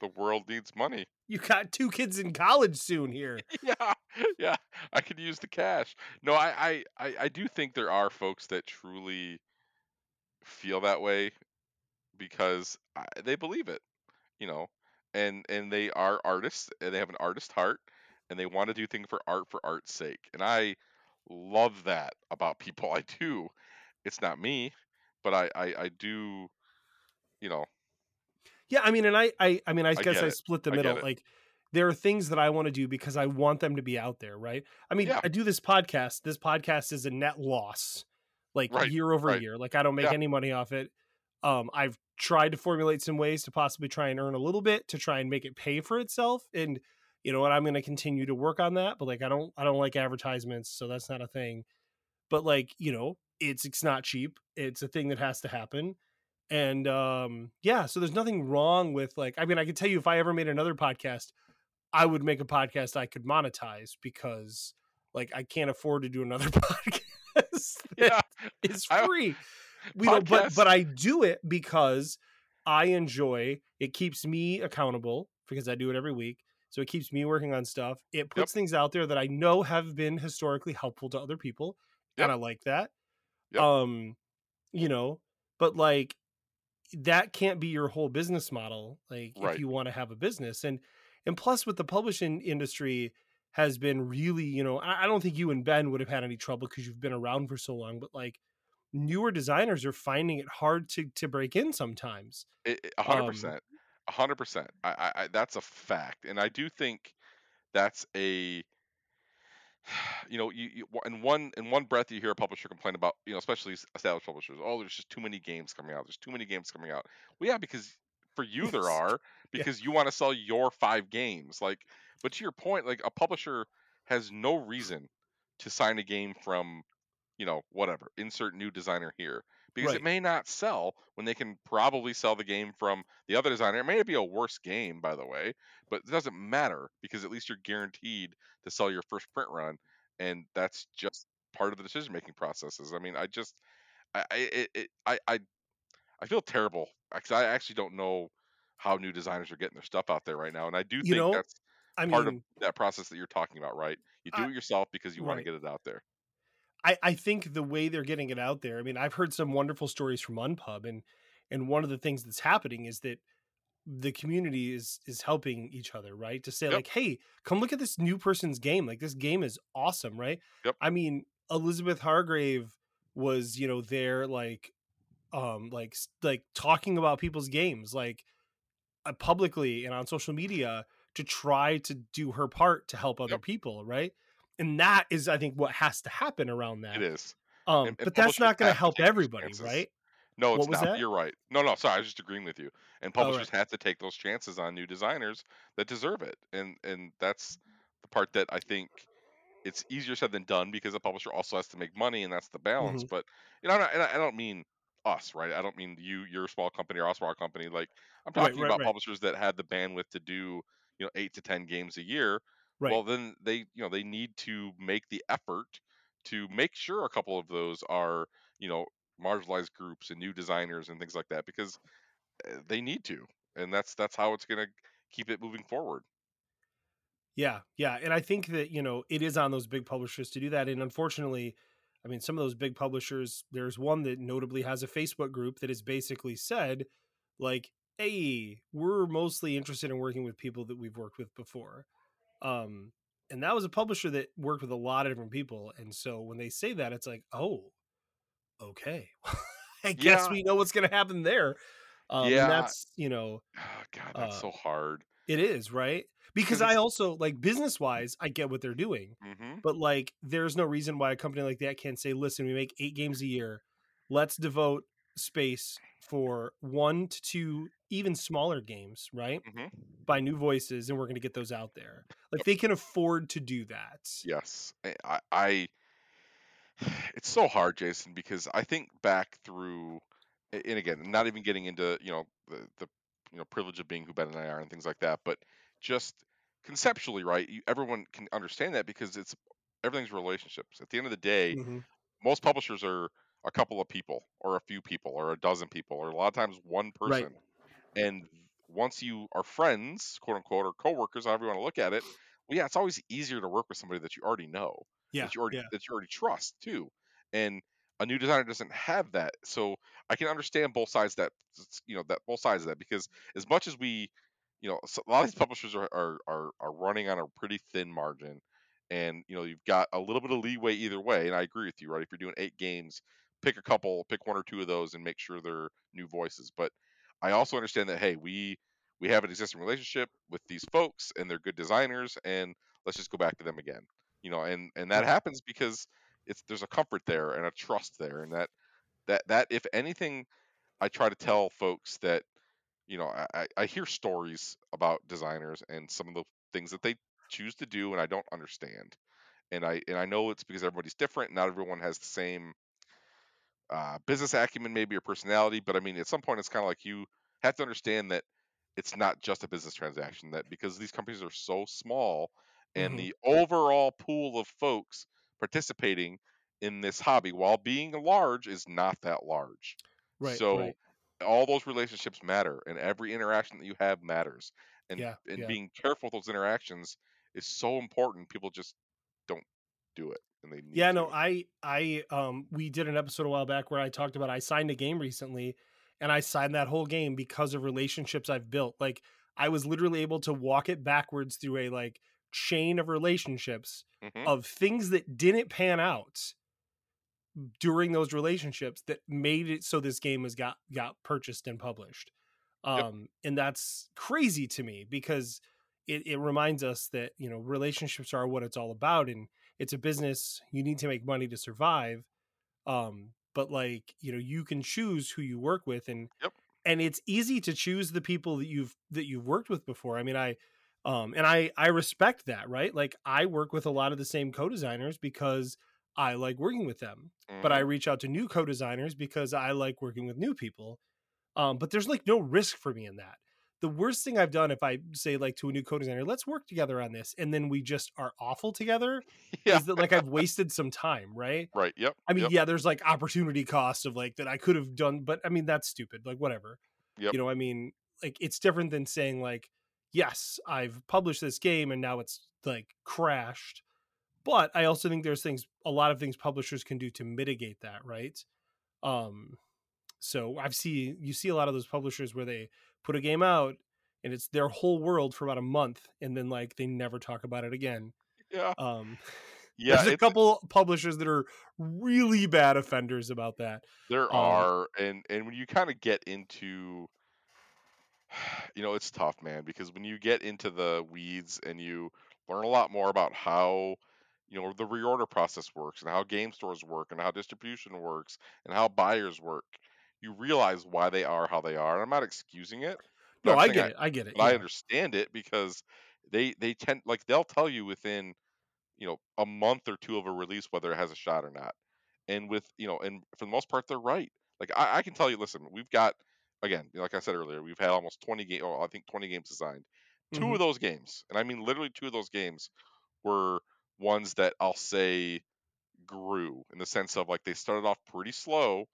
the world needs money. you got two kids in college soon here <laughs> yeah, <laughs> yeah, I could use the cash. No, I, I, I, I do think there are folks that truly feel that way because I, they believe it, you know. and and they are artists and they have an artist heart and they want to do things for art for art's sake and i love that about people <laughs> i do it's not me but i i, I do you know Yeah, I mean, and I, I, I mean, I guess I split the I middle. Like, there are things that I want to do because I want them to be out there, right? I mean, Yeah. I do this podcast. This podcast is a net loss, like Right, year over right. year. Like, I don't make Yeah. any money off it. Um, I've tried to formulate some ways to possibly try and earn a little bit to try and make it pay for itself, and you know what, I'm going to continue to work on that. But like, I don't, I don't like advertisements, so that's not a thing. But like, you know, it's it's not cheap. It's a thing that has to happen and um yeah so there's nothing wrong with like i mean i could tell you if i ever made another podcast i would make a podcast i could monetize because like i can't afford to do another <laughs> podcast <laughs> yeah it's I- free you know but but i do it because i enjoy it keeps me accountable because i do it every week so it keeps me working on stuff it puts things out there that i know have been historically helpful to other people Yep. and i like that Yep. um you know but like that can't be your whole business model like Right. if you want to have a business and and plus with the publishing industry has been really you know I, I don't think you and ben would have had any trouble because you've been around for so long but like newer designers are finding it hard to to break in sometimes It- it- A hundred Um, percent, a hundred percent. I, I, I, that's a fact, and I do think that's a, <sighs> you know, you, you in one in one breath you hear a publisher complain about, you know, especially established publishers. Oh, there's just too many games coming out. There's too many games coming out. Well, yeah, because for you there are because you want to sell your five games. Like, but to your point, like a publisher has no reason to sign a game from, you know, whatever. Insert new designer here because Right. it may not sell when they can probably sell the game from the other designer. It may be a worse game, by the way, but it doesn't matter because at least you're guaranteed to sell your first print run, and that's just part of the decision making processes. I mean, I just, I, I, it, it, I, I, I feel terrible uh, because I actually don't know how new designers are getting their stuff out there right now, and I do You think know, that's i part mean of that process that you're talking about, right? You do I- it yourself because you want to get it out there. I, I think the way they're getting it out there, I mean, I've heard some wonderful stories from Unpub and and one of the things that's happening is that the community is is helping each other, right? To say Yep. like, hey, come look at this new person's game. Like this game is awesome, right? Yep. I mean, Elizabeth Hargrave was, you know, there like um like like talking about people's games like uh, publicly and on social media to try to do her part to help other Yep. people, right? And that is I think what has to happen around that. It is. Um, and but that's not going to help everybody, chances. right? No, it's not. that? You're right. No, no, sorry, I was just agreeing with you. And Oh, right. publishers have to take those chances on new designers that deserve it. And and that's the part that I think it's easier said than done because the publisher also has to make money and that's the balance. Mm-hmm. But you know, and I, and I don't mean us, right? I don't mean you, you're small company or a small company. Like I'm talking right, about right. publishers that had the bandwidth to do, you know, eight to ten games a year. Right. Well, then they, you know, they need to make the effort to make sure a couple of those are, you know, marginalized groups and new designers and things like that because uh, they need to, and that's that's how it's going to keep it moving forward. Yeah, yeah, and I think that you know it is on those big publishers to do that, and unfortunately, I mean, some of those big publishers. There's one that notably has a Facebook group that has basically said, like, "Hey, we're mostly interested in working with people that we've worked with before," um, and that was a publisher that worked with a lot of different people, and so when they say that, it's like, oh, okay, <laughs> I guess Yeah. we know what's going to happen there. Um, Yeah. and that's you know Oh, God, that's Uh, so hard. it is right because I also like business wise, I get what they're doing, hmm but like there's no reason why a company like that can't say, listen, we make eight games a year. Let's devote space for one to two even smaller games, right? hmm By new voices, and we're going to get those out there. Like they can afford to do that. Yes, I, I, I. <sighs> It's so hard, Jason, because I think back through, and again, not even getting into you know the the you know privilege of being who Ben and I are and things like that, but just conceptually, right? You, everyone can understand that because it's everything's relationships. At the end of the day, Mhm. most publishers are a couple of people or a few people or a dozen people or a lot of times one person. Right. and once you are friends quote unquote or coworkers however you want to look at it well yeah it's always easier to work with somebody that you already know Yeah. that you already yeah. that you already trust too and a new designer doesn't have that so i can understand both sides that you know that both sides of that because as much as we you know so a lot of these publishers are, are are are running on a pretty thin margin, and you know you've got a little bit of leeway either way. And I agree with you, right? If you're doing eight games, pick a couple, pick one or two of those, and make sure they're new voices. But I also understand that hey, we we have an existing relationship with these folks, and they're good designers, and let's just go back to them again. You know, and and that happens because it's there's a comfort there and a trust there, and that that that if anything, I try to tell folks that you know I, I hear stories about designers and some of the things that they choose to do, and I don't understand. And I and I know it's because everybody's different. Not everyone has the same uh, business acumen, maybe or personality. But I mean, at some point, it's kind of like you have to understand that it's not just a business transaction. That because these companies are so small, and Mhm. the overall pool of folks participating in this hobby, while being large, is not that large. Right. so right. All those relationships matter, and every interaction that you have matters. And Yeah, and yeah. being careful with those interactions is so important. People just don't do it, and they need Yeah, no. I I um we did an episode a while back where I talked about I signed a game recently and I signed that whole game because of relationships I've built. Like I was literally able to walk it backwards through a like chain of relationships Mhm. of things that didn't pan out during those relationships that made it so this game has got got purchased and published. Yep. Um and that's crazy to me because it, it reminds us that you know relationships are what it's all about and it's a business you need to make money to survive um but like you know you can choose who you work with and Yep. and it's easy to choose the people that you've that you've worked with before i mean i um and i i respect that right like i work with a lot of the same co-designers because i like working with them but i Mhm. reach out to new co-designers because i like working with new people um but there's like no risk for me in that the worst thing i've done if i say like to a new co-designer let's work together on this and then we just are awful together <laughs> yeah, is that like i've wasted some time right right. Yep. I mean, yep. yeah, there's like opportunity cost of like that I could have done, but I mean that's stupid. Like whatever. Yep. You know, I mean, like it's different than saying like, yes, I've published this game and now it's like crashed. But I also think there's things a lot of things publishers can do to mitigate that, right? Um so I've see you see a lot of those publishers where they put a game out and it's their whole world for about a month and then like they never talk about it again. yeah. Um <laughs> Yeah. there's a couple publishers that are really bad offenders about that. There Um, are, and and when you kind of get into, <sighs> you know, it's tough, man, because when you get into the weeds and you learn a lot more about how, you know, the reorder process works and how game stores work and how distribution works and how buyers work, you realize why they are how they are. And I'm not excusing it. No, I get it. I get it. I understand it because they they tend like they'll tell you within you know a month or two of a release whether it has a shot or not and with you know and for the most part they're right like i, I can tell you listen we've got again like i said earlier we've had almost 20 games oh, i think 20 games designed 2 Mhm. of those games and i mean literally two of those games were ones that i'll say grew in the sense of like they started off pretty slow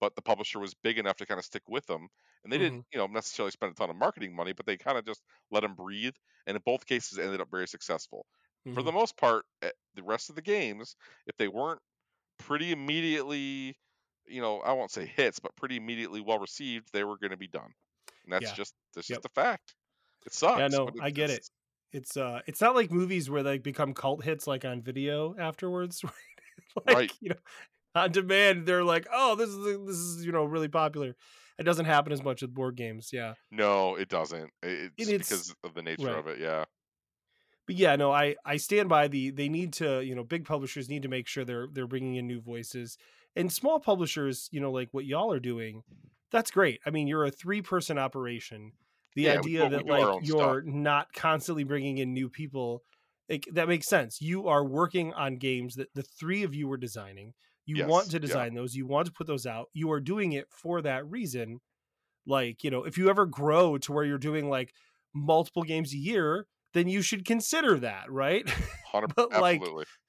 but the publisher was big enough to kind of stick with them and they didn't you know necessarily spend a ton of marketing money but they kind of just let them breathe and in both cases ended up very successful for Mhm. the most part, eh, the rest of the games, if they weren't pretty immediately, you know, I won't say hits, but pretty immediately well received, they were going to be done. And that's Yeah. just that's Yep. just a fact. It sucks. Yeah, no, I get it. It's- uh it's not like movies where they become cult hits like on video afterwards. <laughs> like, Right. you know, on demand, they're like, oh, this is this is, you know, really popular. It doesn't happen as much with board games, yeah. No, it doesn't. It's it's- because of the nature right. of it. Yeah. but yeah no i i stand by the they need to you know big publishers need to make sure they're they're bringing in new voices and small publishers you know like what y'all are doing that's great i mean you're a three person operation the Yeah, idea that like you're not constantly bringing in new people like that makes sense. You are working on games that the three of you were designing. You want Yes, to yeah. design those. You want to put those out. You are doing it for that reason. Like you know if you ever grow to where you're doing like multiple games a year then you should consider that right? 100 <laughs> But, like.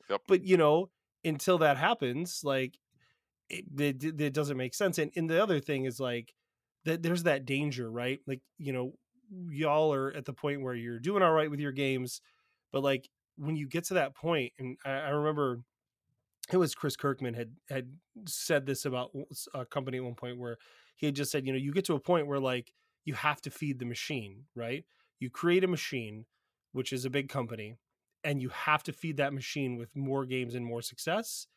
Yep. but you know until that happens like it, it, it- it doesn't make sense. And, and the other thing is like that there's that danger right like you know y'all are at the point where you're doing all right with your games but like when you get to that point and i, I remember it was chris kirkman had had said this about a company at one point where he had just said you know you get to a point where like you have to feed the machine right you create a machine, which is a big company, and you have to feed that machine with more games and more success.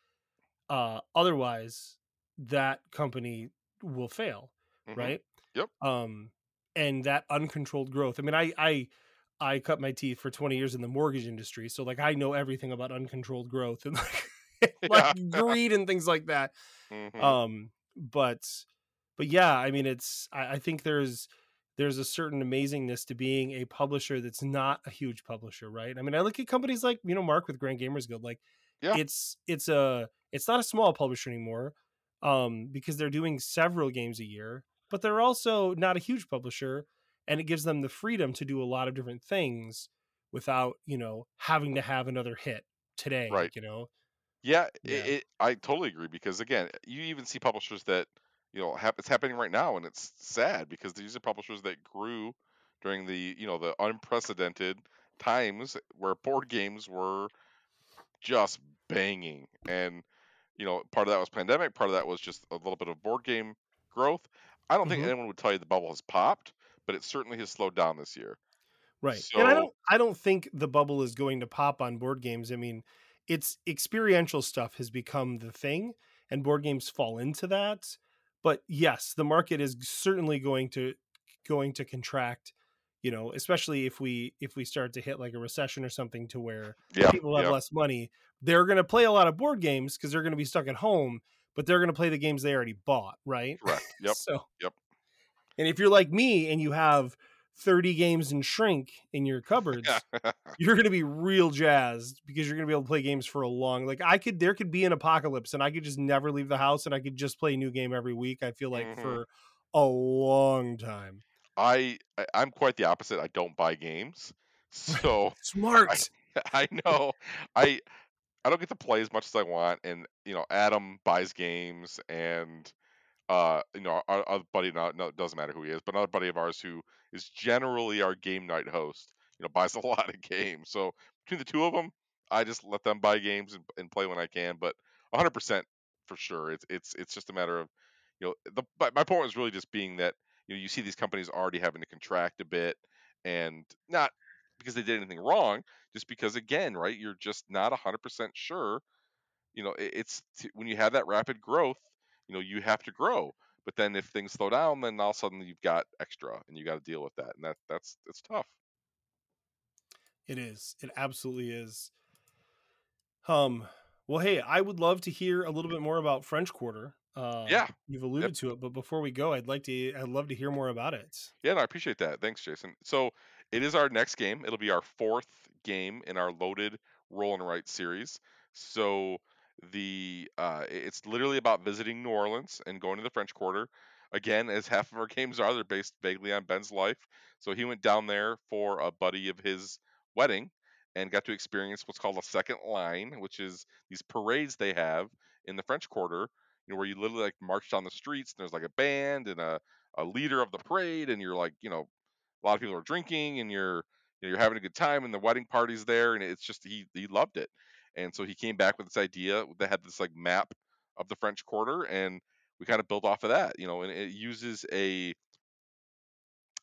Uh, otherwise, that company will fail, Mhm. right? Yep. Um, and that uncontrolled growth. I mean, I I I cut my teeth for 20 years in the mortgage industry, so like I know everything about uncontrolled growth and <laughs> like, <laughs> like greed and things like that Mhm. um but but yeah i mean it's I, I think there's there's a certain amazingness to being a publisher that's not a huge publisher right i mean i look at companies like you know mark with grand gamers guild like Yeah. it's it's a it's not a small publisher anymore um because they're doing several games a year but they're also not a huge publisher and it gives them the freedom to do a lot of different things without you know having to have another hit today Right. you know Yeah, Yeah. It, it, I totally agree because again, you even see publishers that you know it's happening right now, and it's sad because these are publishers that grew during the you know the unprecedented times where board games were just banging, and you know part of that was pandemic, part of that was just a little bit of board game growth. I don't think Mhm. anyone would tell you the bubble has popped, but it certainly has slowed down this year. Right. and I don't I don't think the bubble is going to pop on board games. I mean, it's experiential stuff has become the thing and board games fall into that. But yes, the market is certainly going to going to contract, you know, especially if we if we start to hit like a recession or something to where Yeah, people have yeah. less money, they're going to play a lot of board games because they're going to be stuck at home, but they're going to play the games they already bought, right? Correct. <laughs> Yep. So, Yep. And if you're like me and you have 30 games in shrink in your cupboards, <laughs> you're going to be real jazzed because you're going to be able to play games for a long like I could there could be an apocalypse and I could just never leave the house and I could just play a new game every week. I feel like Mhm. for a long time. I, I I'm quite the opposite. I don't buy games, <laughs> so Smart. I know I I don't get to play as much as I want, and you know Adam buys games, and uh you know our, our buddy not no it doesn't matter who he is, but another buddy of ours who is generally our game night host, you know <laughs> buys a lot of games. So between the two of them, I just let them buy games and, and play when I can. But 100 percent for sure, it's it's it's just a matter of you know the my point was really just being that you know you see these companies already having to contract a bit, and not because they did anything wrong, just because again, right, you're just not 100% sure. You know, it, it's t- when you have that rapid growth, you know, you have to grow. But then if things slow down, then all of a sudden you've got extra and you got to deal with that. And that that's it's tough. It is. It absolutely is. Um well hey, I would love to hear a little bit more about French Quarter. Uh Yeah. You've alluded to it, but before we go, I'd like to I'd love to hear more about it. Yeah, no, I appreciate that. Thanks, Jason. So it is our next game. It'll be our fourth game in our loaded roll and write series. So the uh, it's literally about visiting New Orleans and going to the French Quarter. Again, as <laughs> half of our games are, they're based vaguely on Ben's life. So he went down there for a buddy of his wedding and got to experience what's called a second line, which is these parades they have in the French Quarter. You know, where you literally like march down the streets and there's like a band and a a leader of the parade and you're like you know a lot of people are drinking and you're you know, you're having a good time and the wedding party's there and it's just he he loved it. And so he came back with this idea that had this like map of the french quarter and we kind of built off of that you know and it uses a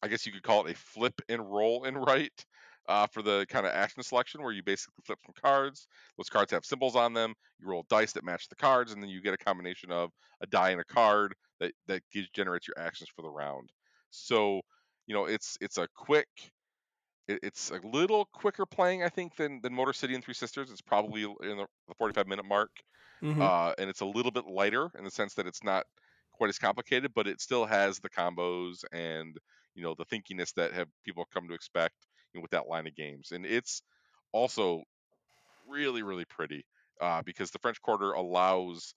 i guess you could call it a flip and roll and write uh, for the kind of action selection where you basically flip some cards those cards have symbols on them you roll dice that match the cards and then you get a combination of a die and a card that that gives generates your actions for the round. So you know it's it's a quick it, it's a little quicker playing i think than than motor city and three sisters it's probably in the, the 45 minute mark Mhm. uh, and it's a little bit lighter in the sense that it's not quite as complicated but it still has the combos and you know the thinkiness that have people come to expect you know, with that line of games and it's also really really pretty uh, because the french quarter allows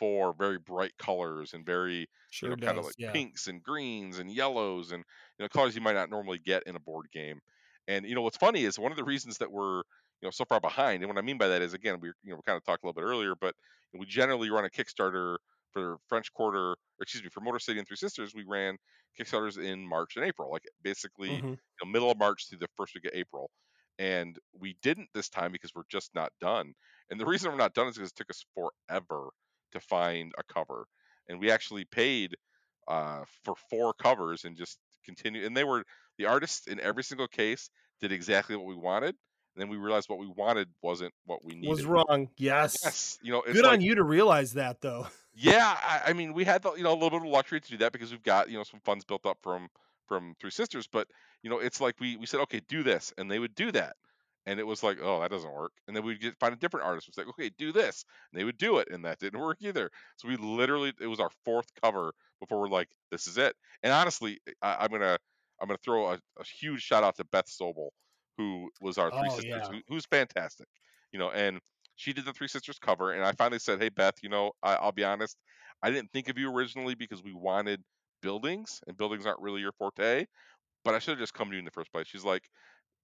for very bright colors and very sure you know, does. kind of like yeah. pinks and greens and yellows and you know colors you might not normally get in a board game. And you know what's funny is one of the reasons that we're you know so far behind, and what I mean by that is again we you know we kind of talked a little bit earlier, but we generally run a Kickstarter for French Quarter, or excuse me, for Motor City and Three Sisters. We ran Kickstarters in March and April, like basically Mhm. you know, middle of March through the first week of April. And we didn't this time because we're just not done. And the reason we're not done is because it took us forever to find a cover. And we actually paid uh, for four covers and just continue, and they were the artists in every single case did exactly what we wanted. And then we realized what we wanted wasn't what we needed. Was wrong. Yes. Yes, you know, it's Good like, on you to realize that though. <laughs> yeah, I, I mean, we had the, you know a little bit of luxury to do that because we've got you know some funds built up from from Three Sisters, but you know it's like we we said okay do this, and they would do that, and it was like oh that doesn't work, and then we'd get find a different artist who's like okay do this, and they would do it, and that didn't <laughs> work either. So we literally it was our fourth cover before we're like this is it, and honestly eh, I, I'm gonna I'm gonna throw a, a huge shout out to Beth Sobel, who was our Three Oh, Sisters, yeah. who, who's fantastic, you know, and she did the Three Sisters cover, and I finally said, "Hey Beth, you know, I, I'll be honest, I didn't think of you originally because we wanted buildings, and buildings aren't really your forte, but I should have just come to you in the first place." She's like,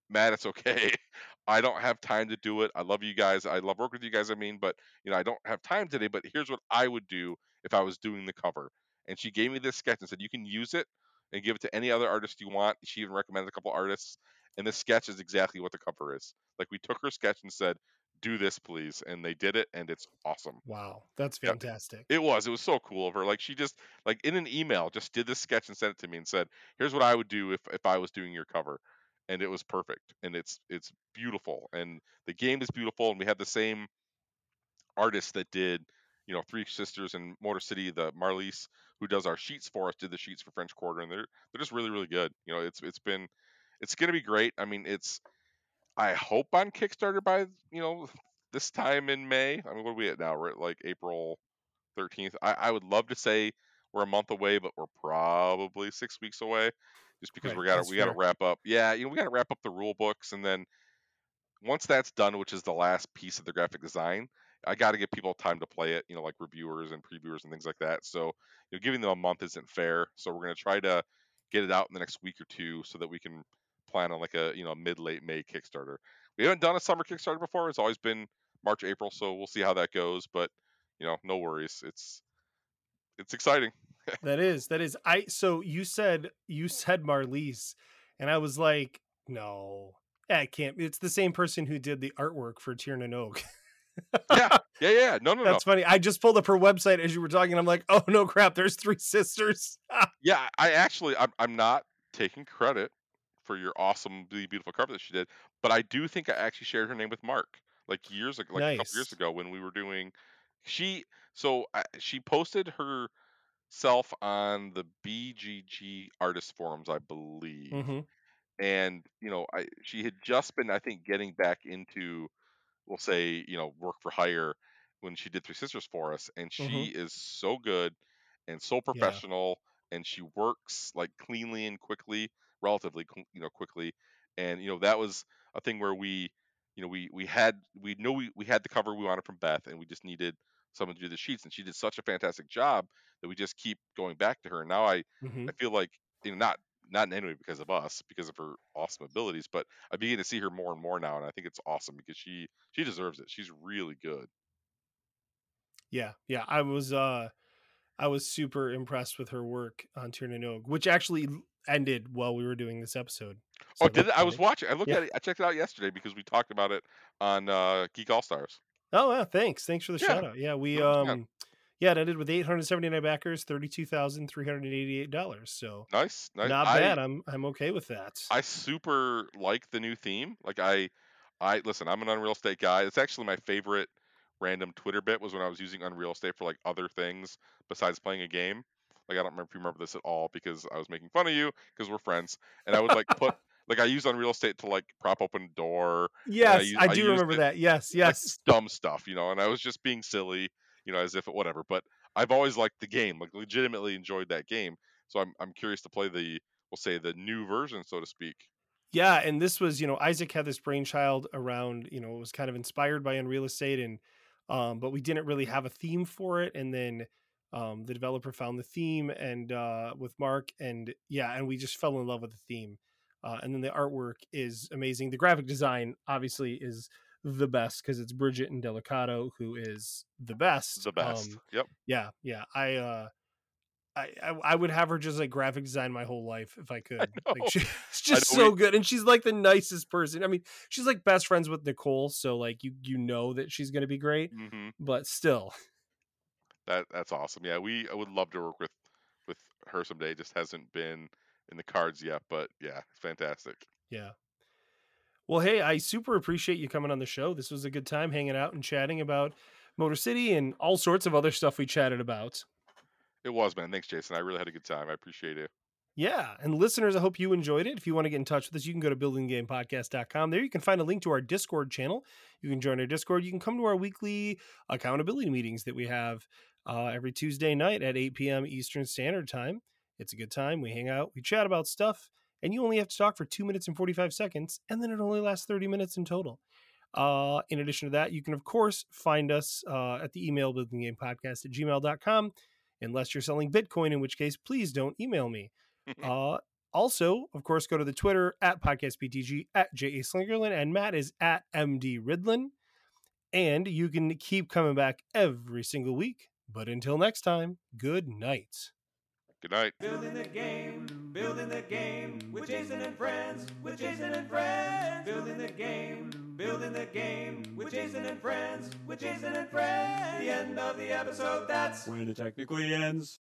"Matt, it's okay. <laughs> I don't have time to do it. I love you guys. I love working with you guys. I mean, but you know, I don't have time today. But here's what I would do if I was doing the cover." And she gave me this sketch and said, "You can use it and give it to any other artist you want." She even recommended a couple artists, and this sketch is exactly what the cover is. Like we took her sketch and said, "Do this, please," and they did it, and it's awesome. Wow. That's fantastic. It was. It was so cool of her. Like she just like in an email just did this sketch and sent it to me and said, "Here's what I would do if if I was doing your cover." And it was perfect. And it's it's beautiful. And the game is beautiful and we had the same artist that did, you know, Three Sisters and Motor City, the Marlies who does our sheets for us did the sheets for French Quarter and they're they're just really really good. You know, it's it's been it's going to be great. I mean, it's I hope on Kickstarter by, you know, <laughs> this time in May. I mean, what are we at now? We're at like April 13th. I, I would love to say we're a month away, but we're probably six weeks away, just because Right, we got to we got to wrap up. Yeah, you know, we got to wrap up the rule books, and then once that's done, which is the last piece of the graphic design, I got to give people time to play it. You know, like reviewers and previewers and things like that. So, you know, giving them a month isn't fair. So we're gonna try to get it out in the next week or two, so that we can plan on like a you know mid late May Kickstarter. We haven't done a summer Kickstarter before. It's always been March April, so we'll see how that goes. But you know, no worries. It's it's exciting. That is, that is. I so you said you said Marlies, and I was like, no, I can't. It's the same person who did the artwork for Tiernan Oak. yeah, yeah, yeah. No, no, no. That's funny. I just pulled up her website as you were talking. I'm like, oh no, crap! There's three sisters. <laughs> Yeah, I actually, I'm, I'm not taking credit for your awesome, really beautiful cover that she did, but I do think I actually shared her name with Mark like years ago, like a couple years ago when we were doing. She so uh, she posted herself on the BGG artist forums, I believe, hmm and you know, I she had just been, I think, getting back into we'll say, you know, work for hire when she did Three Sisters for us, and she Mhm. is so good and so professional, and she works like cleanly and quickly, relatively, you know, quickly, and you know that was a thing where we, you know, we we had we know we we had the cover we wanted from Beth, and we just needed someone to do the sheets, and she did such a fantastic job that we just keep going back to her. And now I hmm I feel like you know not not in any way because of us, because of her awesome abilities, but I begin to see her more and more now, and I think it's awesome because she she deserves it. She's really good. Yeah, yeah. I was uh I was super impressed with her work on Tiernan Oak, which actually ended while we were doing this episode. Oh, So did it? I was watching. I looked Yeah. at it. I checked it out yesterday because we talked about it on uh, Geek All Stars. Oh, yeah. Thanks. Thanks for the Yeah, shout out. Yeah, we um yeah, it ended with 879 backers, $32,388. So Nice, nice. not I bad. I'm I'm okay with that. I super like the new theme. Like I, I listen. I'm an Unreal Estate guy. It's actually my favorite random Twitter bit was when I was using Unreal Estate for like other things besides playing a game. Like I don't remember if you remember this at all because I was making fun of you because we're friends, and I would like put like I use Unreal Estate to like prop open a door. I yes, I I do used remember it that. Yes, yes. just dumb stuff, you know. And I was just being silly, you know, as if it whatever. But I've always liked the game, like legitimately enjoyed that game. So I'm I'm curious to play the we'll say the new version, so to speak. Yeah, and this was, you know, Isaac had this brainchild around, you know, it was kind of inspired by Unreal Estate and um but we didn't really have a theme for it and then um the developer found the theme and uh with Mark and yeah, and we just fell in love with the theme. Uh and then the artwork is amazing. The graphic design obviously is the best because it's Bridget Indelicato who is the best. The best. Um Yep. yeah, yeah. I uh I, I I would have her just like graphic design my whole life if I could. know. Like <laughs> she's I just so we- good, and she's like the nicest person. I mean, she's like best friends with Nicole, so like you you know that she's gonna be great. hmm But still, That that's awesome. Yeah, we I would love to work with with her someday. It just hasn't been in the cards yet, but yeah, fantastic. Yeah. Well, hey, I super appreciate you coming on the show. This was a good time hanging out and chatting about Motor City and all sorts of other stuff we chatted about. It was, man. Thanks, Jason. I really had a good time. I appreciate it. Yeah. And listeners, I hope you enjoyed it. If you want to get in touch with us, you can go to buildinggamepodcast.com. There you can find a link to our Discord channel. You can join our Discord. You can come to our weekly accountability meetings that we have uh, every Tuesday night at 8 p.m. Eastern Standard Time. It's a good time. We hang out, we chat about stuff, and you only have to talk for two minutes and 45 seconds, and then it only lasts 30 minutes in total. Uh, in addition to that, you can, of course, find us uh, at the email building game podcast at gmail.com, unless you're selling Bitcoin, in which case, please don't email me. <laughs> uh, also, of course, go to the Twitter at podcastbtg at J.A. Slingerland, and Matt is at MD Ridlin. And you can keep coming back every single week. But until next time, good night. Good night. Building the game, building the game with Jason and friends, with Jason and friends. Building the game, building the game with Jason and friends, with Jason and friends. The end of the episode, that's When it technically ends.